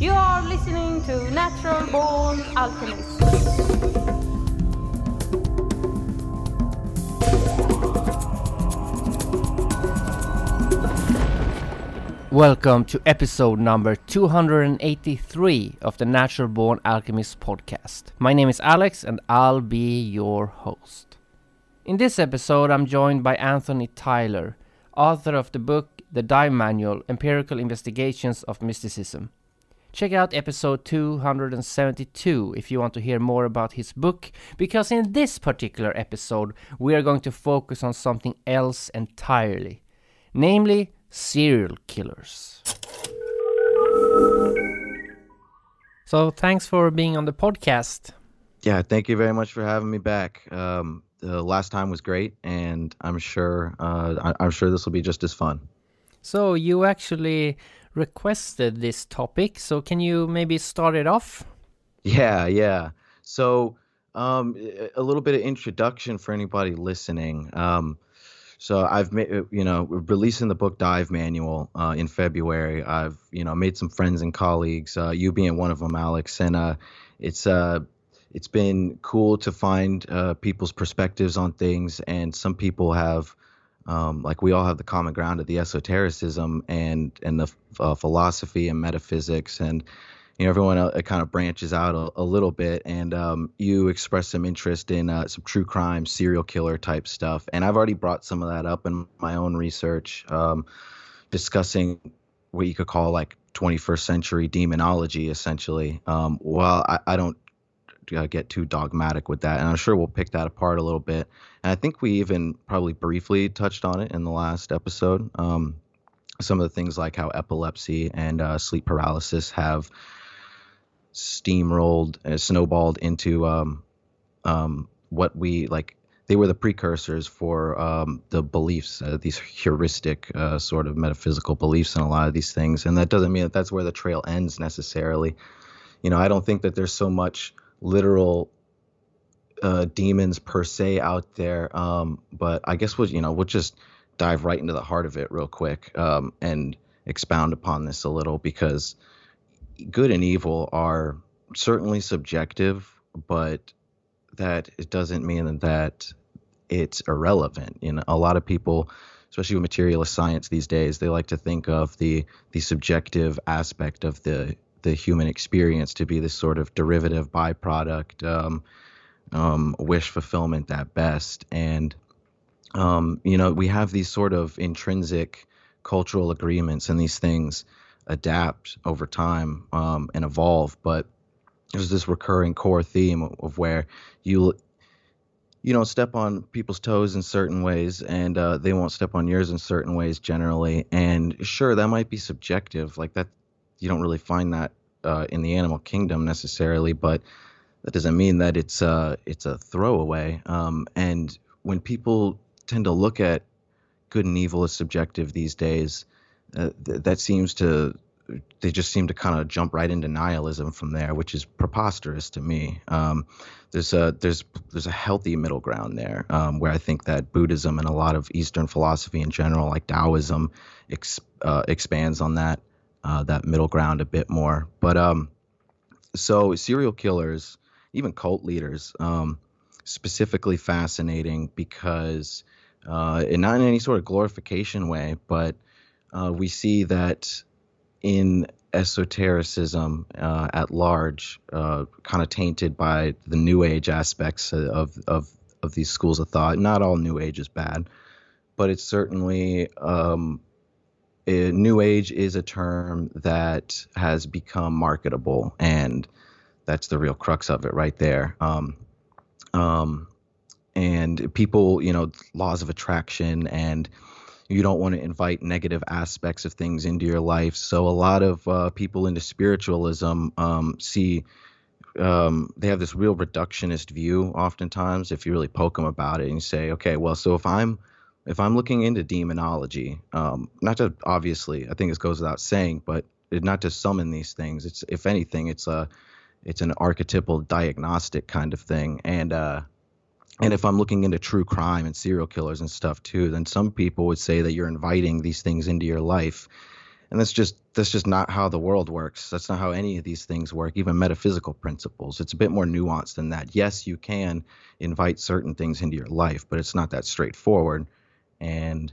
You are listening to Natural Born Alchemist. Welcome to episode number 283 of the Natural Born Alchemist podcast. My name is Alex and I'll be your host. In this episode, I'm joined by Anthony Tyler, author of the book The Dive Manual Empirical Investigations of Mysticism. Check out episode 272 if you want to hear more about his book, because in this particular episode, we are going to focus on something else entirely namely serial killers. So, thanks for being on the podcast. Yeah, thank you very much for having me back. Um, the last time was great, and I'm sure uh, I- I'm sure this will be just as fun. So, you actually requested this topic, so can you maybe start it off? Yeah, yeah. So, um, a- little bit of introduction for anybody listening. Um, so I've made, you know, releasing the book Dive Manual uh, in February. I've, you know, made some friends and colleagues. Uh, you being one of them, Alex, and uh, it's uh, it's been cool to find uh, people's perspectives on things, and some people have. Um, like we all have the common ground of the esotericism and and the uh, philosophy and metaphysics and you know everyone uh, kind of branches out a, a little bit. And um, you express some interest in uh, some true crime serial killer type stuff. And i've already brought some of that up in my own research um, discussing what you could call like 21st century demonology essentially. Um, well I, I don't uh, get too dogmatic with that and i'm sure we'll pick that apart a little bit and i think we even probably briefly touched on it in the last episode um, some of the things like how epilepsy and uh, sleep paralysis have steamrolled, uh, snowballed into um, um, what we like. They were the precursors for um, the beliefs, uh, these heuristic uh, sort of metaphysical beliefs in a lot of these things. And that doesn't mean that that's where the trail ends necessarily. You know, I don't think that there's so much literal uh, demons per se out there. Um, but I guess we'll, you know, we'll just dive right into the heart of it real quick um, and expound upon this a little because good and evil are certainly subjective, but that it doesn't mean that it's irrelevant. You know, a lot of people, especially with materialist science these days, they like to think of the the subjective aspect of the the human experience to be this sort of derivative byproduct, um, um, wish fulfillment at best, and um, you know we have these sort of intrinsic cultural agreements and these things adapt over time um, and evolve. But there's this recurring core theme of, where you you don't step on people's toes in certain ways, and uh, they won't step on yours in certain ways generally. And sure, that might be subjective, like that. You don't really find that uh, in the animal kingdom necessarily, but that doesn't mean that it's uh, it's a throwaway. Um, and when people tend to look at good and evil as subjective these days, uh, th- that seems to they just seem to kind of jump right into nihilism from there, which is preposterous to me. Um, there's a there's there's a healthy middle ground there, um, where I think that Buddhism and a lot of Eastern philosophy in general, like Taoism, ex, uh, expands on that uh, that middle ground a bit more. But um, so serial killers, even cult leaders, um, specifically fascinating because, uh, and not in any sort of glorification way, but uh, we see that in esotericism uh, at large, uh, kind of tainted by the New Age aspects of, of of these schools of thought. Not all New Age is bad, but it's certainly um, a, New Age is a term that has become marketable, and that's the real crux of it right there. Um, um, and people, you know, laws of attraction and you don't want to invite negative aspects of things into your life. So a lot of uh, people into spiritualism um, see um, they have this real reductionist view. Oftentimes, if you really poke them about it and you say, okay, well, so if I'm if I'm looking into demonology, um, not to obviously, I think this goes without saying, but not to summon these things. It's if anything, it's a it's an archetypal diagnostic kind of thing, and uh, and if I'm looking into true crime and serial killers and stuff too, then some people would say that you're inviting these things into your life. and that's just that's just not how the world works that's not how any of these things work even metaphysical principles it's a bit more nuanced than that yes you can invite certain things into your life but it's not that straightforward and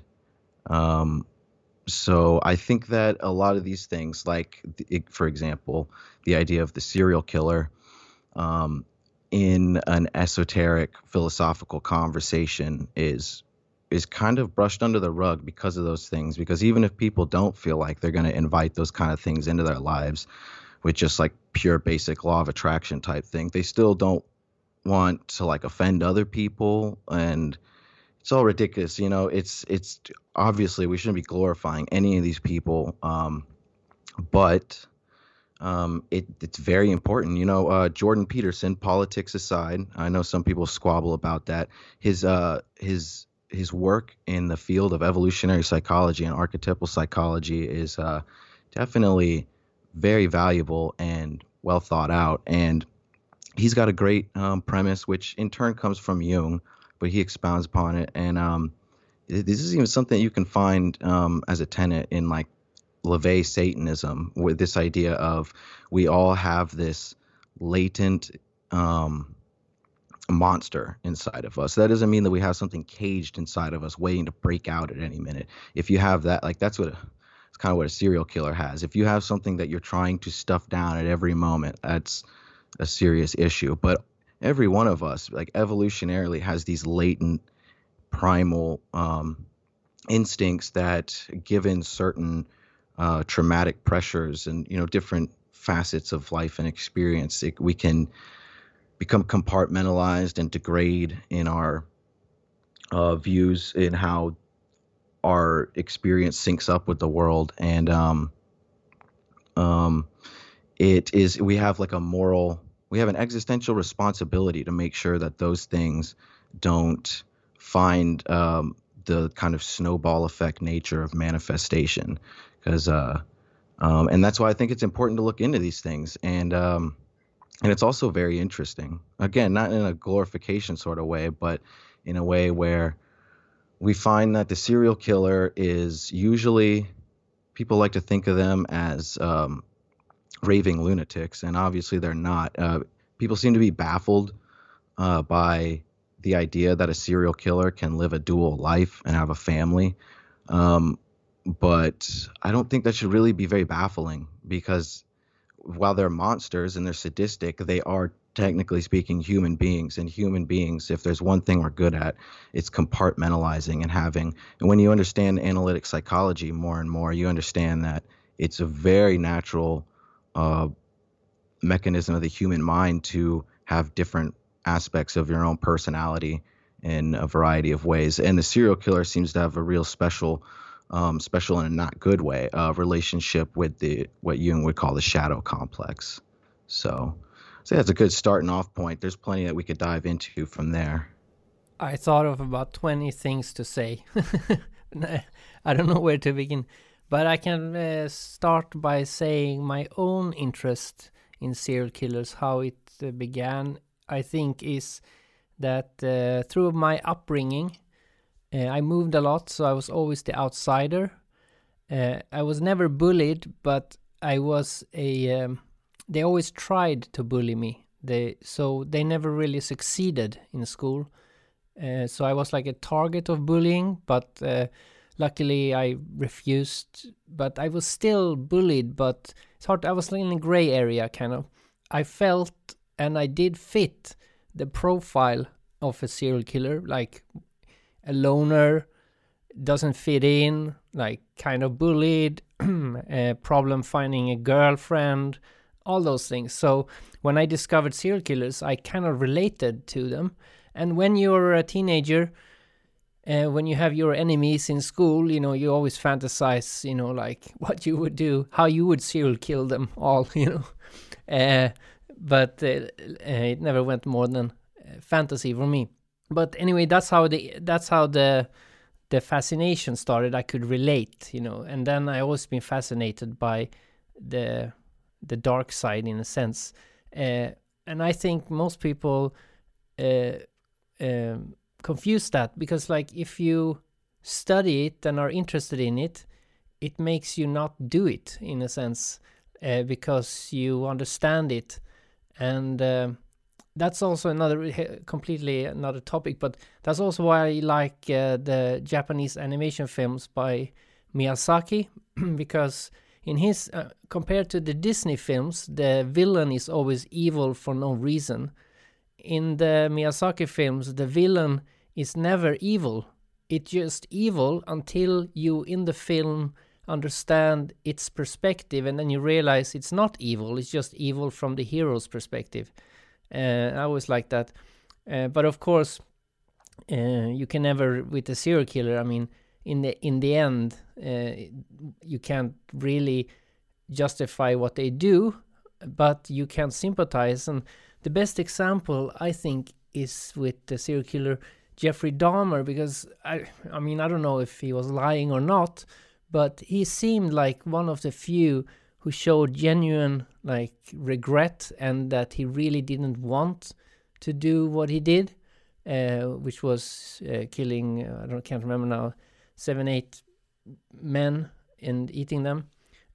um, so i think that a lot of these things like for example the idea of the serial killer um, in an esoteric philosophical conversation is is kind of brushed under the rug because of those things because even if people don't feel like they're going to invite those kind of things into their lives with just like pure basic law of attraction type thing they still don't want to like offend other people and it's all ridiculous you know it's it's obviously we shouldn't be glorifying any of these people um, but um, it, it's very important. You know, uh, Jordan Peterson, politics aside, I know some people squabble about that. His uh, his his work in the field of evolutionary psychology and archetypal psychology is uh, definitely very valuable and well thought out. And he's got a great um, premise, which in turn comes from Jung, but he expounds upon it. And um, this is even something you can find um, as a tenet in like LaVey Satanism, with this idea of we all have this latent um, monster inside of us. That doesn't mean that we have something caged inside of us waiting to break out at any minute. If you have that, like that's what it's kind of what a serial killer has. If you have something that you're trying to stuff down at every moment, that's a serious issue. But every one of us, like evolutionarily, has these latent primal um, instincts that, given certain uh, traumatic pressures and you know different facets of life and experience, it, we can become compartmentalized and degrade in our uh, views in how our experience syncs up with the world. And um, um, it is we have like a moral we have an existential responsibility to make sure that those things don't find um, the kind of snowball effect nature of manifestation because uh, um, and that's why I think it's important to look into these things and um, and it's also very interesting. Again, not in a glorification sort of way, but in a way where we find that the serial killer is usually people like to think of them as um, raving lunatics, and obviously they're not. Uh, people seem to be baffled uh, by the idea that a serial killer can live a dual life and have a family. Um, but I don't think that should really be very baffling because while they're monsters and they're sadistic, they are technically speaking human beings and human beings if there's one thing we're good at it's compartmentalizing and having and when you understand analytic psychology more and more you understand that it's a very natural uh, mechanism of the human mind to have different aspects of your own personality in a variety of ways and the serial killer seems to have a real special um, special in a not good way, a relationship with the what Jung would call the shadow complex. So, so that's a good starting off point. There's plenty that we could dive into from there. I thought of about 20 things to say. I don't know where to begin, but I can uh, start by saying my own interest in serial killers, how it uh, began, I think, is that uh, through my upbringing, uh, I moved a lot, so I was always the outsider. Uh, I was never bullied, but I was a. Um, they always tried to bully me. They so they never really succeeded in school. Uh, so I was like a target of bullying, but luckily I refused. But I was still bullied. But it's hard. I was in a gray area, kind of. I felt and I did fit the profile of a serial killer, like a loner, doesn't fit in, like kind of bullied, a problem finding a girlfriend, all those things. So when I discovered serial killers, I kind of related to them. And when you're a teenager, uh, when you have your enemies in school, you know, you always fantasize, you know, like what you would do, how you would serial kill them all, you know. Uh, but uh, uh it never went more than uh, fantasy for me. But anyway that's how the that's how the the fascination started. I could relate you know and then i always been fascinated by the the dark side in a sense. Uh, and i think most people um, confuse that because like if you study it and are interested in it it makes you not do it in a sense uh, because you understand it. And uh, that's also another completely another topic but that's also why i like uh, the japanese animation films by miyazaki because in his uh, compared to the disney films the villain is always evil for no reason. In the miyazaki films the villain is never evil. It's just evil until you in the film understand its perspective and then you realize it's not evil. It's just evil from the hero's perspective. Uh, i always like that. Uh, but of course uh, you can never with a serial killer i mean in the in the end uh, you can't really justify what they do but you can sympathize. And the best example i think is with the serial killer jeffrey dahmer because i i mean i don't know if he was lying or not but he seemed like one of the few who showed genuine like regret and that he really didn't want to do what he did, uh, which was uh, killing uh, I don't can't remember now seven eight men and eating them.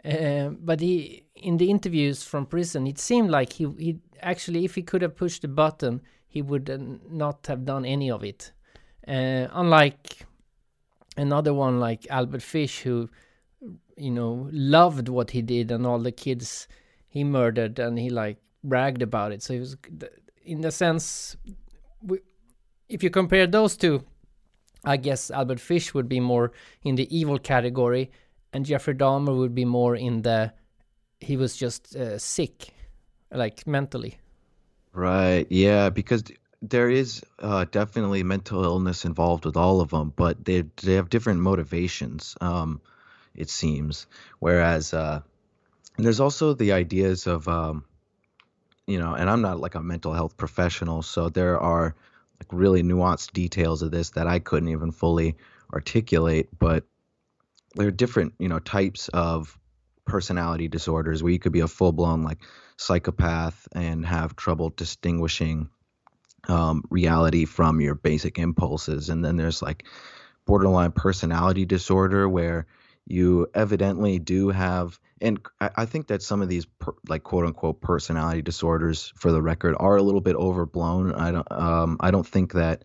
Uh, but he in the interviews from prison, it seemed like he he actually if he could have pushed the button, he would not have done any of it. Uh, unlike another one like Albert Fish, who you know loved what he did and all the kids he murdered, and he like bragged about it. So he was, in the sense, if you compare those two, I guess Albert Fish would be more in the evil category, and Jeffrey Dahmer would be more in the he was just uh, sick, like mentally. Right. Yeah, because there is uh, definitely mental illness involved with all of them, but they they have different motivations. Um, it seems. Whereas uh, there's also the ideas of, um, you know, and I'm not like a mental health professional, so there are like really nuanced details of this that I couldn't even fully articulate. But there are different, you know, types of personality disorders where you could be a full blown like psychopath and have trouble distinguishing um, reality from your basic impulses. And then there's like borderline personality disorder where you evidently do have and I, think that some of these per, like quote unquote personality disorders for the record are a little bit overblown i don't um, i don't think that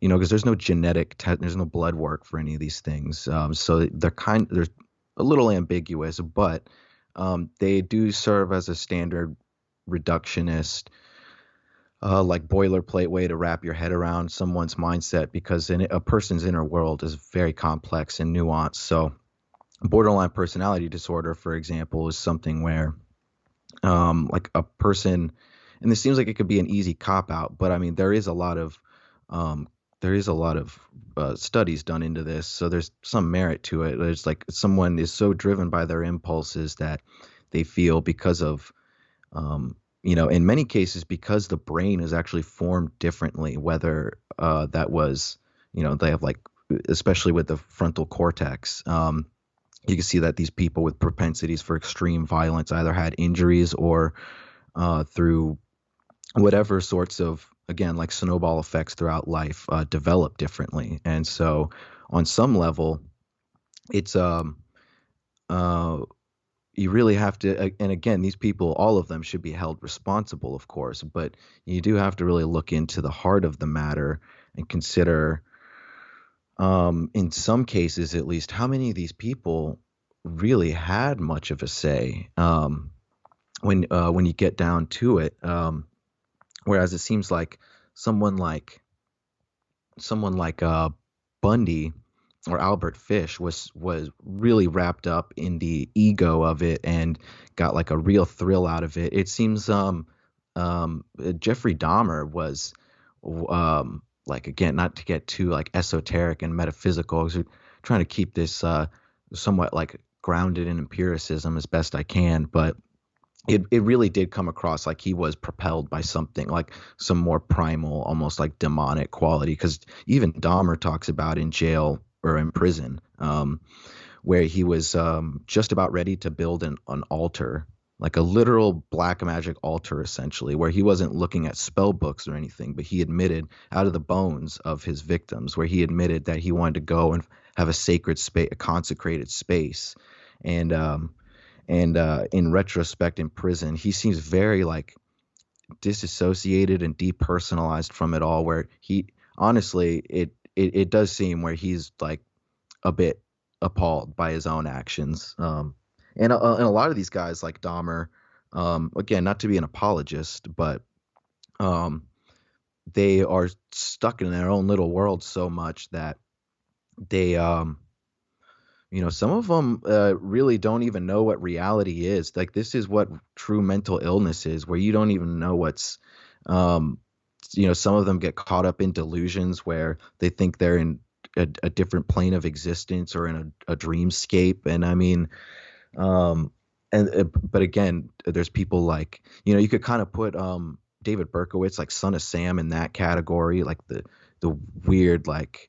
you know because there's no genetic te- there's no blood work for any of these things um, so they're kind they're a little ambiguous but um, they do serve as a standard reductionist uh, like boilerplate way to wrap your head around someone's mindset because in, a person's inner world is very complex and nuanced. So, borderline personality disorder, for example, is something where, um, like a person, and this seems like it could be an easy cop out, but I mean there is a lot of um, there is a lot of uh, studies done into this, so there's some merit to it. It's like someone is so driven by their impulses that they feel because of um, you know, in many cases, because the brain is actually formed differently, whether uh, that was, you know, they have like, especially with the frontal cortex, um, you can see that these people with propensities for extreme violence either had injuries or uh, through whatever sorts of, again, like snowball effects throughout life, uh, develop differently. And so, on some level, it's um, uh, you really have to and again these people all of them should be held responsible of course but you do have to really look into the heart of the matter and consider um, in some cases at least how many of these people really had much of a say um, when uh, when you get down to it um, whereas it seems like someone like someone like uh, Bundy or Albert Fish was was really wrapped up in the ego of it and got like a real thrill out of it. It seems um, um, Jeffrey Dahmer was um, like again not to get too like esoteric and metaphysical. Trying to keep this uh, somewhat like grounded in empiricism as best I can, but it, it really did come across like he was propelled by something like some more primal, almost like demonic quality. Because even Dahmer talks about in jail or in prison, um, where he was um, just about ready to build an, an altar like a literal black magic altar essentially where he wasn't looking at spell books or anything but he admitted out of the bones of his victims where he admitted that he wanted to go and have a sacred space a consecrated space and um and uh in retrospect in prison he seems very like disassociated and depersonalized from it all where he honestly it it, it does seem where he's like a bit appalled by his own actions um and, uh, and a lot of these guys like Dahmer, um, again, not to be an apologist, but um, they are stuck in their own little world so much that they, um, you know, some of them uh, really don't even know what reality is. Like this is what true mental illness is, where you don't even know what's, um, you know, some of them get caught up in delusions where they think they're in a, a different plane of existence or in a, a dreamscape. And I mean, um, and uh, but again, there's people like you know you could kind of put um, David Berkowitz like Son of Sam in that category, like the the weird like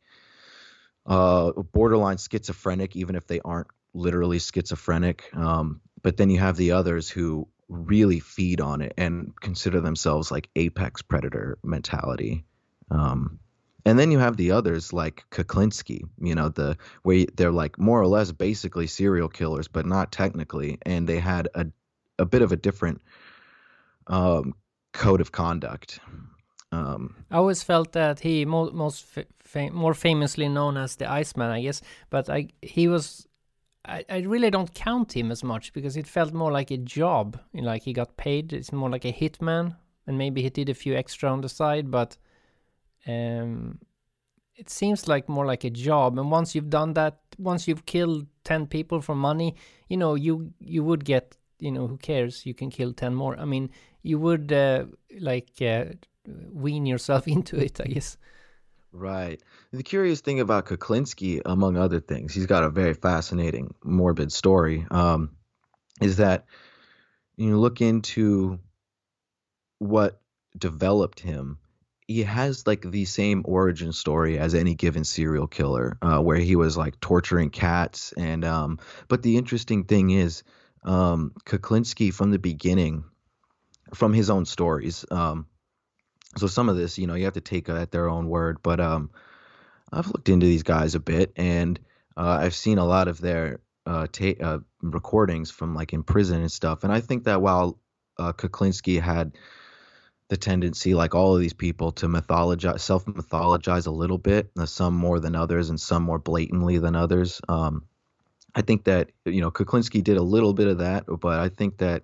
uh, borderline schizophrenic, even if they aren't literally schizophrenic. Um, but then you have the others who really feed on it and consider themselves like apex predator mentality. Um, and then you have the others like Kuklinski, you know, the where they're like more or less basically serial killers, but not technically, and they had a a bit of a different um, code of conduct. Um, I always felt that he mo- most fa- more famously known as the Iceman, I guess, but I he was. I, I really don't count him as much because it felt more like a job. Like he got paid. It's more like a hitman, and maybe he did a few extra on the side, but um, it seems like more like a job. And once you've done that, once you've killed ten people for money, you know you you would get you know who cares? You can kill ten more. I mean, you would uh, like uh, wean yourself into it, I guess. Right. The curious thing about Kuklinski, among other things, he's got a very fascinating, morbid story. Um, is that you look into what developed him he has like the same origin story as any given serial killer, uh, where he was like torturing cats. And um, but the interesting thing is, um, Kuklinski from the beginning, from his own stories. Um, so some of this, you know, you have to take at their own word. But um, I've looked into these guys a bit, and uh, I've seen a lot of their uh, ta- uh, recordings from like in prison and stuff. And I think that while uh, Kuklinski had the tendency, like all of these people, to mythologize, self mythologize a little bit, uh, some more than others, and some more blatantly than others. Um, I think that you know Kuklinski did a little bit of that, but I think that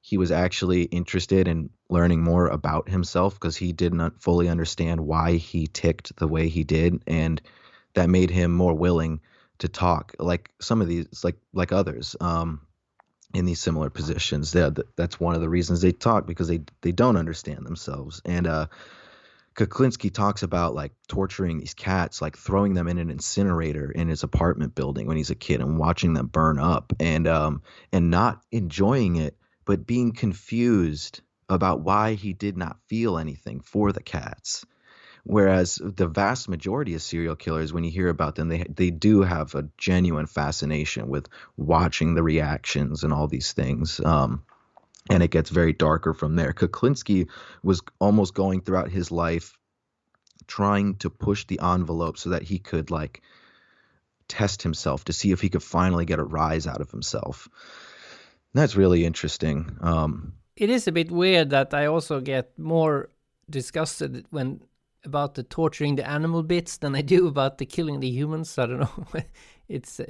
he was actually interested in learning more about himself because he did not fully understand why he ticked the way he did, and that made him more willing to talk. Like some of these, like like others. Um, in these similar positions. That that's one of the reasons they talk because they they don't understand themselves. And uh, Kuklinski talks about like torturing these cats, like throwing them in an incinerator in his apartment building when he's a kid and watching them burn up, and um and not enjoying it, but being confused about why he did not feel anything for the cats. Whereas the vast majority of serial killers, when you hear about them, they they do have a genuine fascination with watching the reactions and all these things. Um, and it gets very darker from there. Kuklinski was almost going throughout his life trying to push the envelope so that he could like test himself to see if he could finally get a rise out of himself. That's really interesting. Um, it is a bit weird that I also get more disgusted when about the torturing the animal bits than I do about the killing the humans. I don't know. it's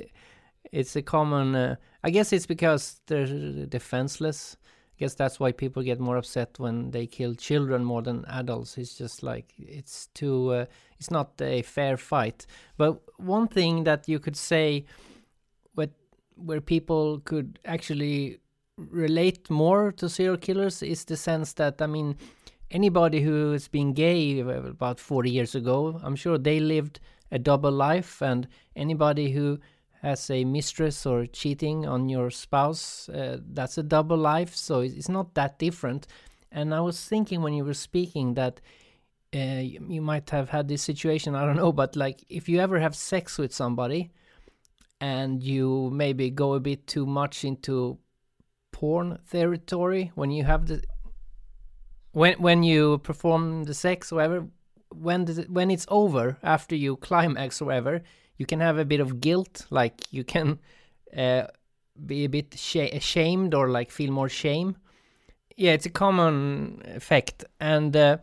it's a common. Uh, I guess it's because they're defenseless. I guess that's why people get more upset when they kill children more than adults. It's just like it's too. Uh, it's not a fair fight. But one thing that you could say, where people could actually relate more to serial killers is the sense that I mean anybody who's been gay about 40 years ago, I'm sure they lived a double life. And anybody who has a mistress or cheating on your spouse, uh, that's a double life. So it's not that different. And I was thinking when you were speaking that uh, you might have had this situation, I don't know, but like if you ever have sex with somebody and you maybe go a bit too much into porn territory when you have the when when you perform the sex or whatever when does it, when it's over after you climax or whatever you can have a bit of guilt like you can uh, be a bit sh- ashamed or like feel more shame. Yeah it's a common effect and uh,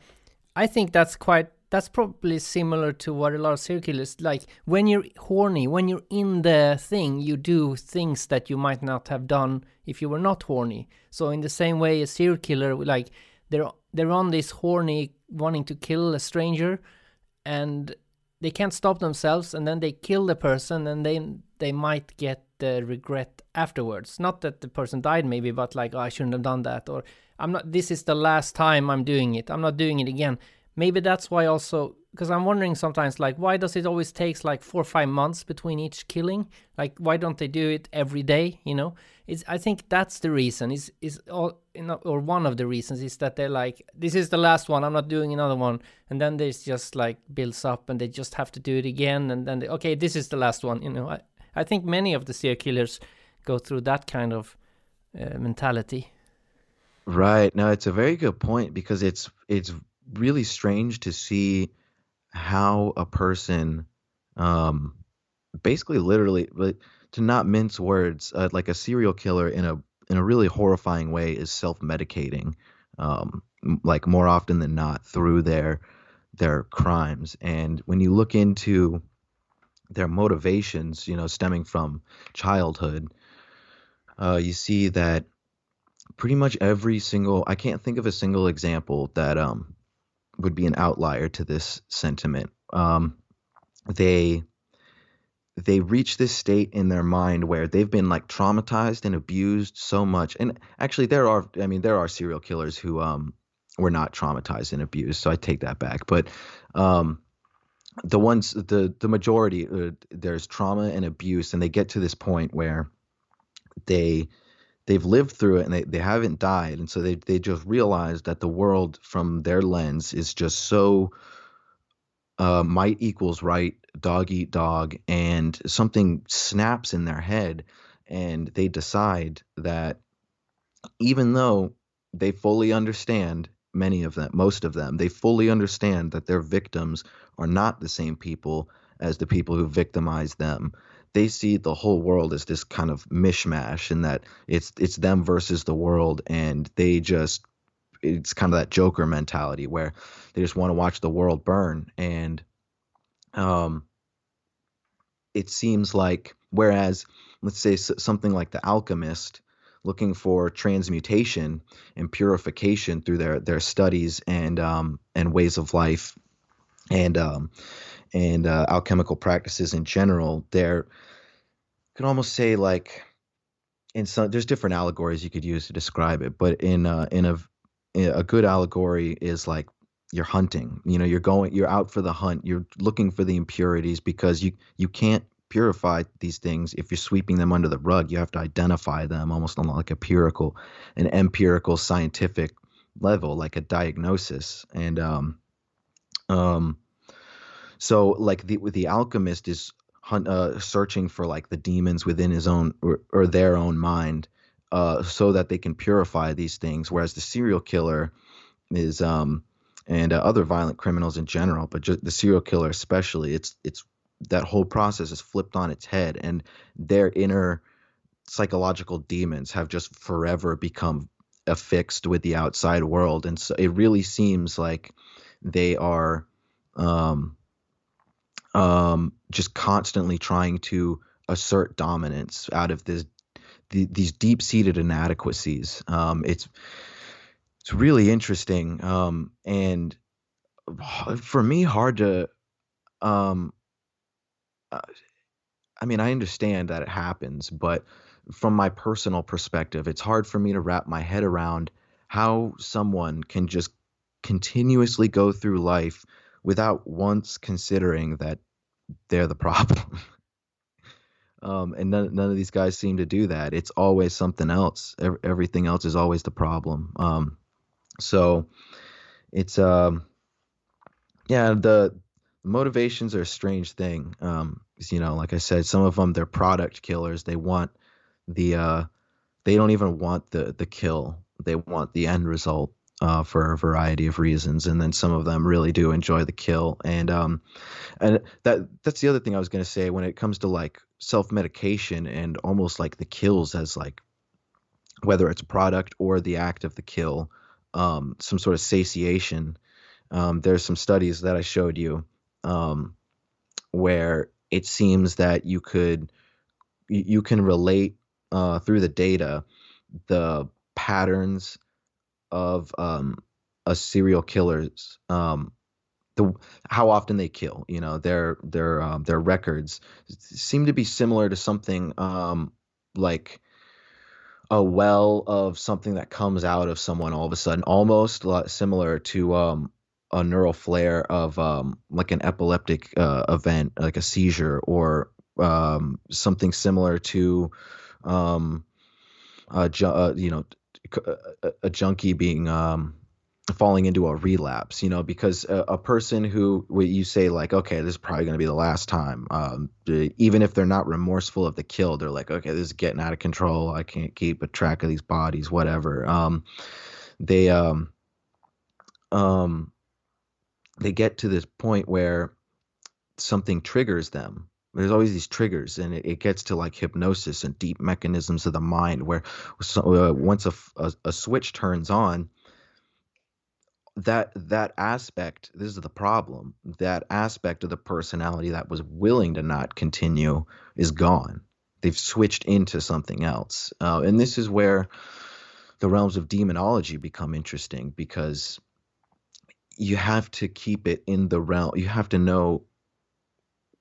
i think that's quite that's probably similar to what a lot of serial killers like when you're horny when you're in the thing you do things that you might not have done if you were not horny. So in the same way a serial killer like they're they're on this horny wanting to kill a stranger and they can't stop themselves and then they kill the person and then they might get the regret afterwards. Not that the person died maybe but like oh, i shouldn't have done that or i'm not this is the last time i'm doing it. I'm not doing it again maybe that's why also because i'm wondering sometimes like why does it always takes like four or five months between each killing? Like why don't they do it every day you know? It's i think that's the reason. Is is all you know, or one of the reasons is that they're like this is the last one i'm not doing another one. And then there's just like builds up and they just have to do it again and then they, okay this is the last one you know? I, I think many of the serial killers go through that kind of uh, mentality. Right. now it's a very good point because it's it's really strange to see how a person um basically literally like to not mince words uh, like a serial killer in a in a really horrifying way is self-medicating um like more often than not through their their crimes. And when you look into their motivations you know stemming from childhood uh you see that pretty much every single I can't think of a single example that um would be an outlier to this sentiment. Um they they reach this state in their mind where they've been like traumatized and abused so much. And actually there are I mean there are serial killers who um were not traumatized and abused, so I take that back. But um the ones the the majority uh, there's trauma and abuse and they get to this point where they they've lived through it and they, they haven't died. And so they, they just realize that the world from their lens is just so uh, might equals right dog eat dog and something snaps in their head and they decide that even though they fully understand many of them most of them they fully understand that their victims are not the same people as the people who victimize them they see the whole world as this kind of mishmash and that it's it's them versus the world and they just it's kind of that joker mentality where they just want to watch the world burn. And um it seems like whereas let's say something like the alchemist looking for transmutation and purification through their their studies and um and ways of life and um and uh, alchemical practices in general they're you can almost say like in some there's different allegories you could use to describe it but in uh, in a in a good allegory is like you're hunting you know you're going you're out for the hunt you're looking for the impurities because you you can't purify these things if you're sweeping them under the rug you have to identify them almost on like a empirical an empirical scientific level like a diagnosis and um um so like the the alchemist is hunt, uh, searching for like the demons within his own or, or their own mind, uh, so that they can purify these things. Whereas the serial killer is um and uh, other violent criminals in general, but just the serial killer especially, it's it's that whole process is flipped on its head, and their inner psychological demons have just forever become affixed with the outside world, and so it really seems like they are um, um, just constantly trying to assert dominance out of this the, these deep seated inadequacies. Um, it's it's really interesting um, and for me hard to um, uh, I mean I understand that it happens, but from my personal perspective, it's hard for me to wrap my head around how someone can just continuously go through life without once considering that they're the problem. um, and none, none of these guys seem to do that. It's always something else. Ev- everything else is always the problem. Um, so it's um, yeah, the motivations are a strange thing. Um, you know, like I said, some of them they're product killers. They want the uh, they don't even want the the kill. They want the end result uh, for a variety of reasons, and then some of them really do enjoy the kill. And um, and that that's the other thing I was going to say when it comes to like self medication and almost like the kills as like whether it's a product or the act of the kill, um, some sort of satiation. Um, there's some studies that I showed you um, where it seems that you could you can relate uh, through the data the patterns of um, a serial killer's um, the how often they kill. You know their their um, their records seem to be similar to something um, like a well of something that comes out of someone all of a sudden, almost similar to um, a neural flare of um, like an epileptic uh, event, like a seizure, or um, something similar to, um, a, uh, you know, a, junkie being um, falling into a relapse, you know, because a, a person who you say like, okay, this is probably going to be the last time, um, even if they're not remorseful of the kill, they're like, okay, this is getting out of control. I can't keep a track of these bodies, whatever. Um, they um, um, they get to this point where something triggers them. There's always these triggers, and it, it gets to like hypnosis and deep mechanisms of the mind, where so, uh, once a, a, a switch turns on, that that aspect this is the problem that aspect of the personality that was willing to not continue is gone. They've switched into something else. Uh, and this is where the realms of demonology become interesting because you have to keep it in the realm you have to know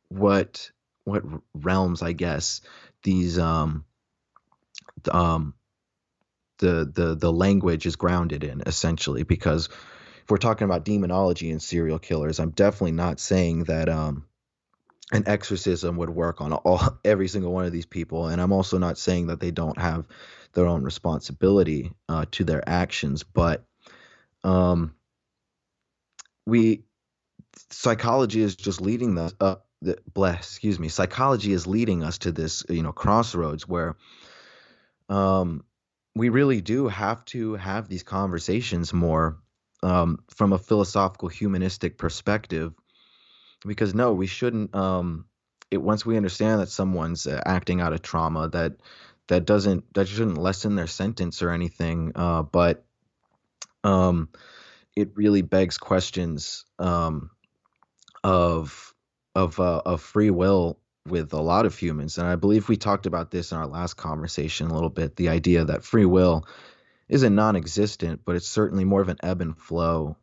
what what realms i guess these um um the the the language is grounded in essentially because if we're talking about demonology and serial killers, I'm definitely not saying that um, an exorcism would work on all every single one of these people, and I'm also not saying that they don't have their own responsibility uh, to their actions, but um, we psychology is just leading us up. The, bless, excuse me. Psychology is leading us to this, you know, crossroads where um, we really do have to have these conversations more um, from a philosophical humanistic perspective because no we shouldn't um, it once we understand that someone's uh, acting out of trauma that that doesn't that shouldn't lessen their sentence or anything uh, but um, it really begs questions um, of of uh, of free will with a lot of humans and i believe we talked about this in our last conversation a little bit the idea that free will isn't non-existent, but it's certainly more of an ebb and flow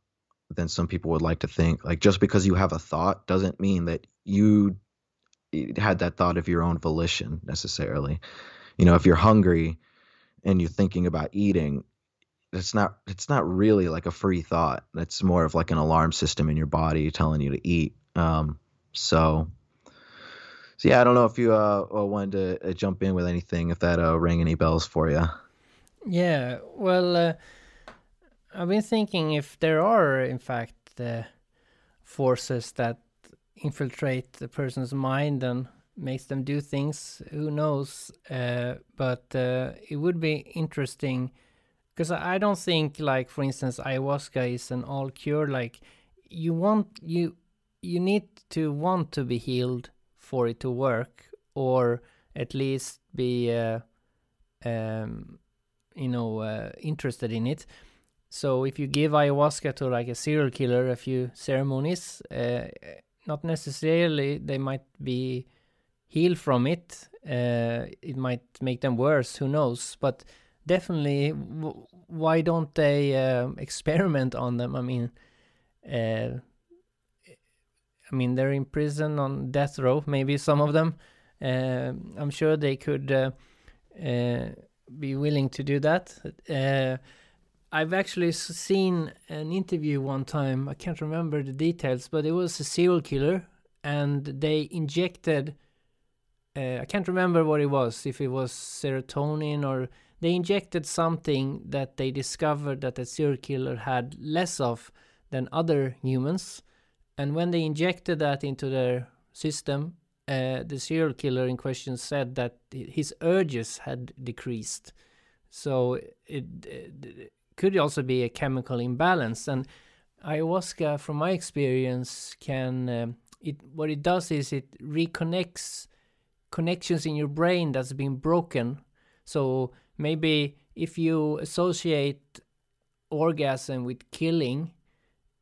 than some people would like to think. Like just because you have a thought doesn't mean that you had that thought of your own volition necessarily. You know, if you're hungry and you're thinking about eating, it's not it's not really like a free thought. It's more of like an alarm system in your body telling you to eat. Um, so so yeah, I don't know if you uh, wanted to uh, jump in with anything, if that uh, rang any bells for you. Yeah, well, uh, I've been thinking if there are, in fact, uh, forces that infiltrate the person's mind and makes them do things. Who knows? Uh, but uh, it would be interesting because I don't think, like for instance, ayahuasca is an all cure. Like you want you you need to want to be healed for it to work, or at least be. Uh, um, you know uh, interested in it. So if you give ayahuasca to like a serial killer a few ceremonies, uh, not necessarily they might be healed from it. Uh, it might make them worse. Who knows? But definitely, why don't they uh, experiment on them? I mean, uh, I mean they're in prison on death row. Maybe some of them. Uh, I'm sure they could be willing to do that. Uh, I've actually seen an interview one time. I can't remember the details, but it was a serial killer, and they injected. Uh, I can't remember what it was. If it was serotonin or they injected something that they discovered that the serial killer had less of than other humans, and when they injected that into their system, uh, the serial killer in question said that his urges had decreased. So it, it could also be a chemical imbalance. And ayahuasca, from my experience, can um, it what it does is it reconnects connections in your brain that's been broken. So maybe if you associate orgasm with killing,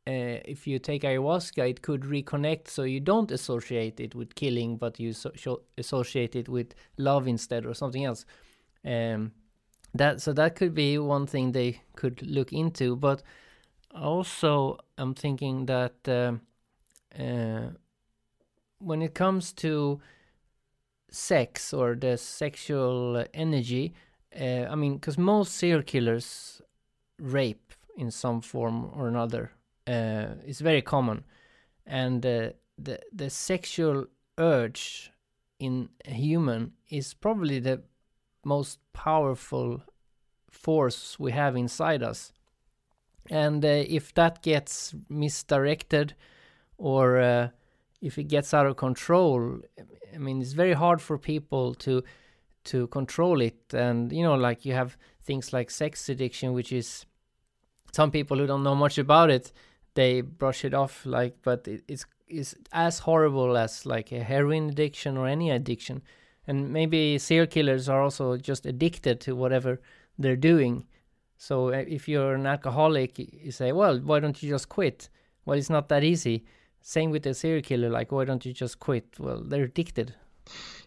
uh, if you take ayahuasca, it could reconnect so you don't associate it with killing, but you so- associate it with love instead or something else. Um, that so that could be one thing they could look into. But also, I'm thinking that uh, uh, when it comes to sex or the sexual energy, uh, I mean, because most serial killers rape in some form or another uh, very common, and uh, the the sexual urge in a human is probably the most powerful force we have inside us, and uh, if that gets misdirected or uh, if it gets out of control, I mean, it's very hard for people to to control it, and you know, like you have things like sex addiction, which is some people who don't know much about it they brush it off like but it, it's is as horrible as like a heroin addiction or any addiction. And maybe serial killers are also just addicted to whatever they're doing. So uh, if you're an alcoholic you say well why don't you just quit? Well it's not that easy. Same with a serial killer like why don't you just quit? Well they're addicted.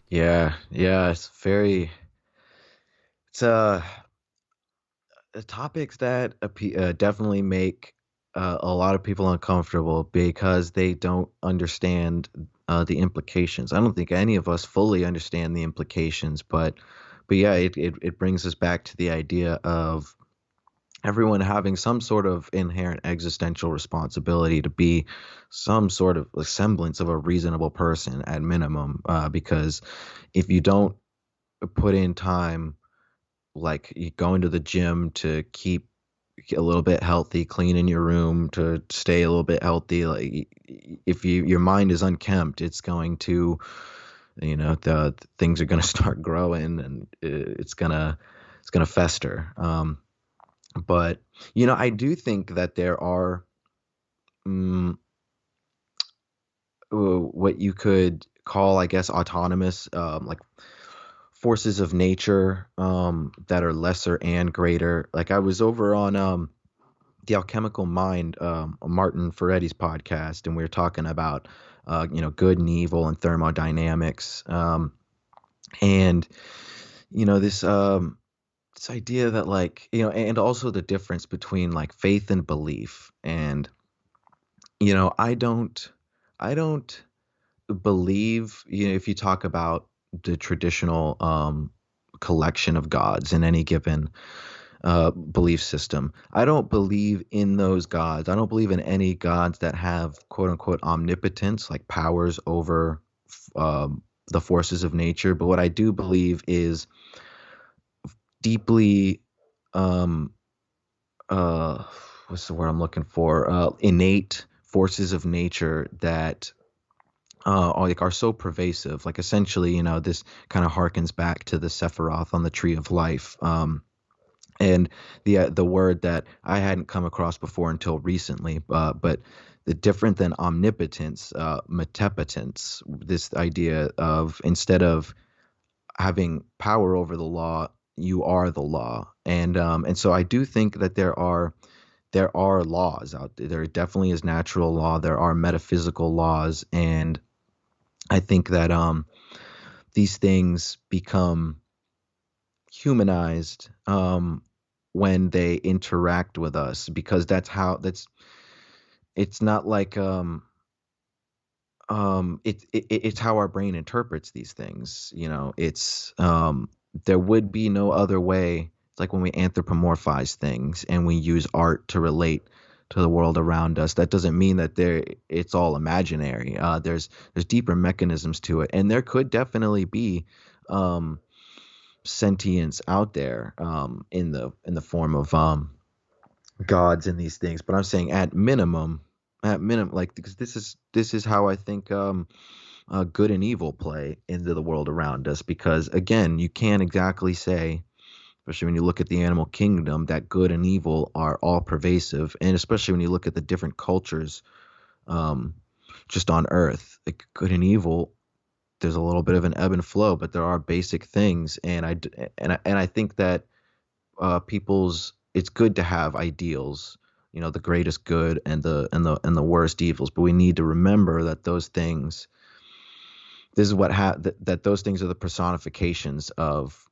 Yeah yeah it's very it's uh topics that uh, definitely make uh, a lot of people uncomfortable because they don't understand uh, the implications. I don't think any of us fully understand the implications, but but yeah, it, it, it brings us back to the idea of everyone having some sort of inherent existential responsibility to be some sort of semblance of a reasonable person at minimum. Uh, because if you don't put in time, like going to the gym to keep a little bit healthy, clean in your room to stay a little bit healthy. Like if you your mind is unkempt, it's going to, you know, the, the things are going to start growing and it's gonna it's gonna fester. Um, but you know, I do think that there are, um, what you could call, I guess, autonomous, um, like forces of nature um, that are lesser and greater. Like I was over on um, the Alchemical Mind, um, Martin Ferretti's podcast, and we were talking about uh, you know good and evil and thermodynamics, um, and you know this um, this idea that like you know, and also the difference between like faith and belief, and you know, I don't, I don't believe you know if you talk about the traditional um, collection of gods in any given uh, belief system. I don't believe in those gods. I don't believe in any gods that have quote unquote omnipotence, like powers over um, the forces of nature. But what I do believe is deeply, um, uh, what's the word I'm looking for? Uh, innate forces of nature that uh, like are so pervasive. Like essentially, you know, this kind of harkens back to the Sephiroth on the Tree of Life. Um, and the uh, the word that I hadn't come across before until recently, uh, but the different than omnipotence, uh, metepotence. This idea of instead of having power over the law, you are the law, and um, and so I do think that there are there are laws out there. There definitely is natural law. There are metaphysical laws, and I think that um, these things become humanized um, when they interact with us because that's how that's it's not like um um it, it it's how our brain interprets these things you know? It's um there would be no other way. It's like when we anthropomorphize things and we use art to relate to the world around us. That doesn't mean that there it's all imaginary. Uh, there's there's deeper mechanisms to it, and there could definitely be um, sentience out there um, in the in the form of um, gods and these things. But I'm saying at minimum, at minimum, like because this is this is how I think um, uh, good and evil play into the world around us. Because again, you can't exactly say especially when you look at the animal kingdom, that good and evil are all pervasive, and especially when you look at the different cultures, um, just on Earth, like good and evil. There's a little bit of an ebb and flow, but there are basic things, and I and I, and I think that uh, people's it's good to have ideals, you know, the greatest good and the and the and the worst evils, but we need to remember that those things this is what ha- that, that those things are the personifications of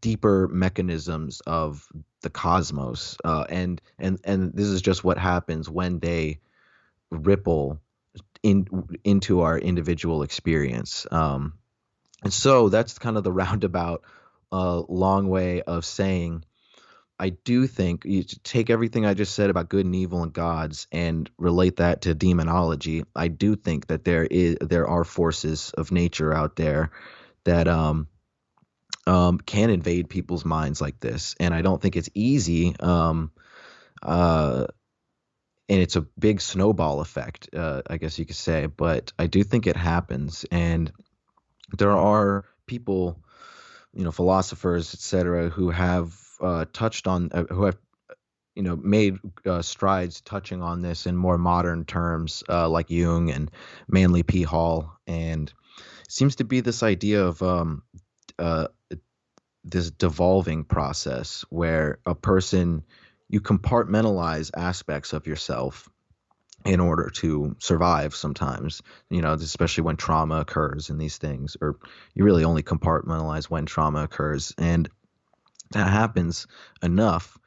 deeper mechanisms of the cosmos uh, and and and this is just what happens when they ripple in into our individual experience um, and so that's kind of the roundabout uh, long way of saying I do think you take everything I just said about good and evil and gods and relate that to demonology. I do think that there is there are forces of nature out there that um, um, can invade people's minds like this, and I don't think it's easy. Um, uh, and it's a big snowball effect, uh, I guess you could say. But I do think it happens, and there are people, you know, philosophers, etc., who have uh, touched on, uh, who have you know made uh, strides touching on this in more modern terms, uh, like Jung and Manly P. Hall, and seems to be this idea of um, uh, this devolving process where a person you compartmentalize aspects of yourself in order to survive sometimes you know especially when trauma occurs in these things or you really only compartmentalize when trauma occurs. And that happens enough,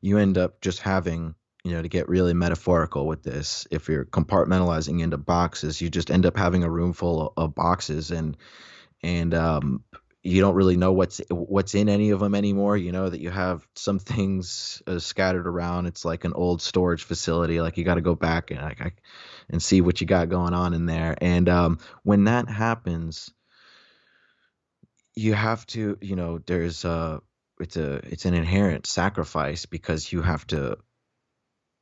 you end up just having, you know, to get really metaphorical with this, if you're compartmentalizing into boxes, you just end up having a room full of boxes and and um, you don't really know what's what's in any of them anymore. You know that you have some things uh, scattered around. It's like an old storage facility. Like you got to go back and like, and see what you got going on in there. And um, when that happens, you have to, you know, there's uh it's a it's an inherent sacrifice because you have to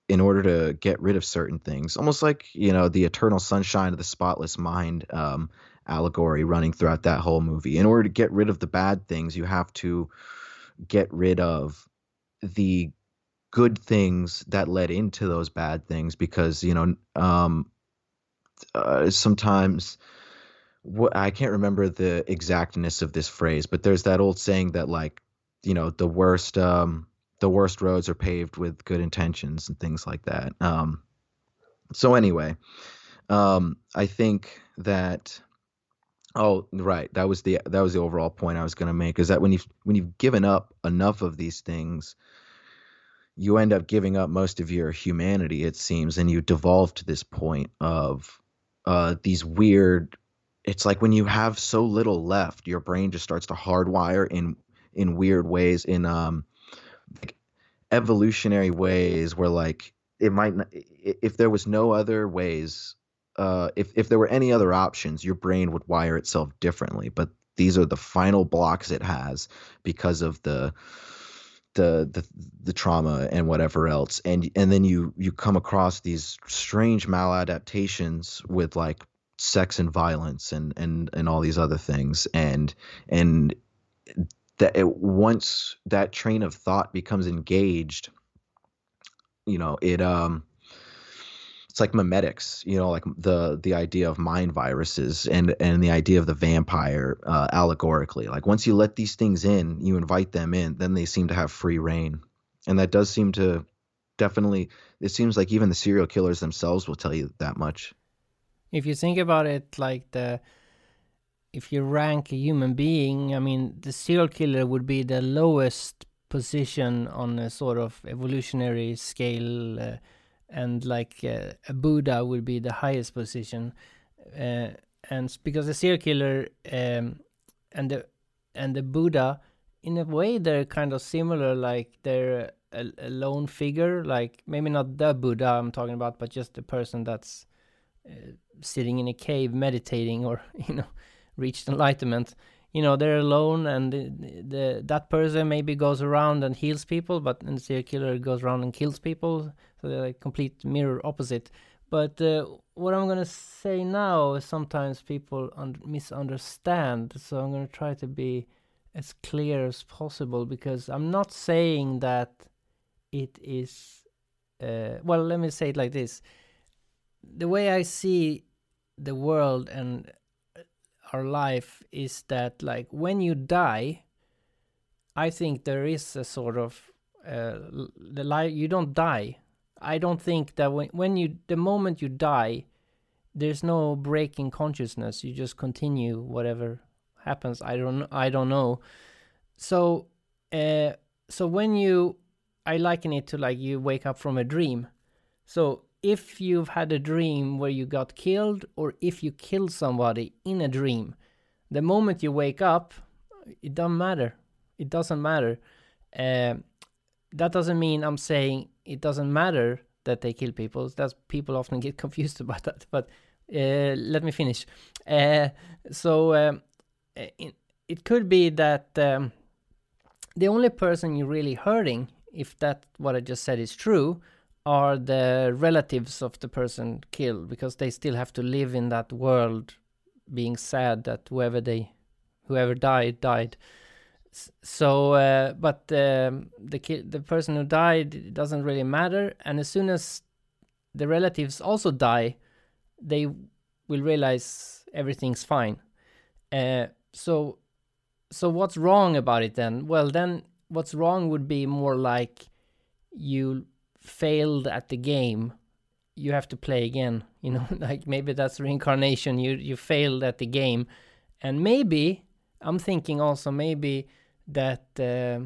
in order to get rid of certain things almost like you know the eternal sunshine of the spotless mind um, allegory running throughout that whole movie in order to get rid of the bad things you have to get rid of the good things that led into those bad things because you know um, uh, sometimes I can't remember the exactness of this phrase, but there's that old saying that like you know the worst um, the worst roads are paved with good intentions and things like that. Um, so anyway, um, I think that oh right that was the that was the overall point I was going to make is that when you when you've given up enough of these things, you end up giving up most of your humanity it seems, and you devolve to this point of uh, these weird. It's like when you have so little left, your brain just starts to hardwire in in weird ways in um like evolutionary ways where like it might not, if there was no other ways uh if if there were any other options your brain would wire itself differently. But these are the final blocks it has because of the the the the trauma and whatever else. And and then you you come across these strange maladaptations with like sex and violence and and and all these other things. And and that it, once that train of thought becomes engaged, you know, it um it's like memetics, you know, like the the idea of mind viruses and and the idea of the vampire uh, allegorically. Like once you let these things in, you invite them in, then they seem to have free reign, and that does seem to definitely. It seems like even the serial killers themselves will tell you that much. If you think about it, like the if you rank a human being, I mean, the serial killer would be the lowest position on a sort of evolutionary scale, uh, and like uh, a Buddha would be the highest position. Uh, and because the serial killer um, and the and the Buddha, in a way, they're kind of similar. Like they're a, a lone figure, like maybe not the Buddha I'm talking about, but just the person that's uh, sitting in a cave meditating, or you know reached enlightenment you know they're alone and the, the, that person maybe goes around and heals people but the serial killer goes around and kills people so they're like complete mirror opposite but uh, what i'm to say now is sometimes people un- misunderstand so i'm to try to be as clear as possible because I'm not saying that it is. Uh, well, let me say it like this: the way I see the world and our life is that, like, when you die, I think there is a sort of uh, the life. You don't die. I don't think that when when you the moment you die, there's no break in consciousness. You just continue whatever happens. I don't I don't know. So uh, so when you I liken it to like you wake up from a dream. So if you've had a dream where you got killed or if you killed somebody in a dream, the moment you wake up, it doesn't matter. It doesn't matter. Uh, that doesn't mean I'm saying it doesn't matter that they kill people. That's people often get confused about that. But uh, let me finish. Uh, so um, it, it could be that um, the only person you're really hurting, if that what I just said is true, are the relatives of the person killed because they still have to live in that world, being sad that whoever they, whoever died died. So, uh, but um, the ki- the person who died doesn't really matter, and as soon as the relatives also die, they will realize everything's fine. Uh, so so what's wrong about it then? Well, then what's wrong would be more like you failed at the game. You have to play again. You know, like maybe that's reincarnation. You you failed at the game, and maybe I'm thinking also maybe that uh,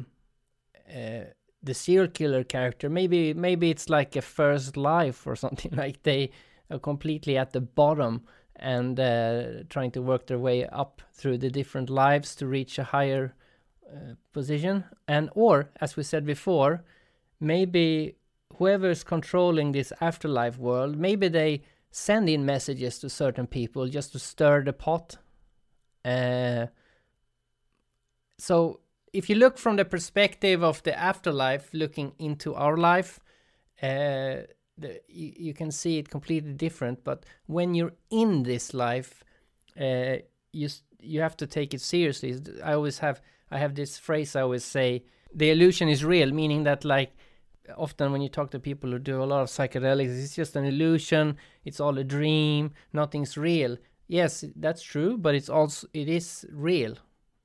uh, the serial killer character maybe maybe it's like a first life or something like they are completely at the bottom and uh, trying to work their way up through the different lives to reach a higher uh, position. And or as we said before maybe whoever is controlling this afterlife world maybe they send in messages to certain people just to stir the pot. Uh, so if you look from the perspective of the afterlife looking into our life uh, the, you, you can see it completely different. But when you're in this life, uh, you you have to take it seriously. I always have I have this phrase I always say: the illusion is real, meaning that like often when you talk to people who do a lot of psychedelics, it's just an illusion. It's all a dream. Nothing's real. Yes, that's true, but it's also it is real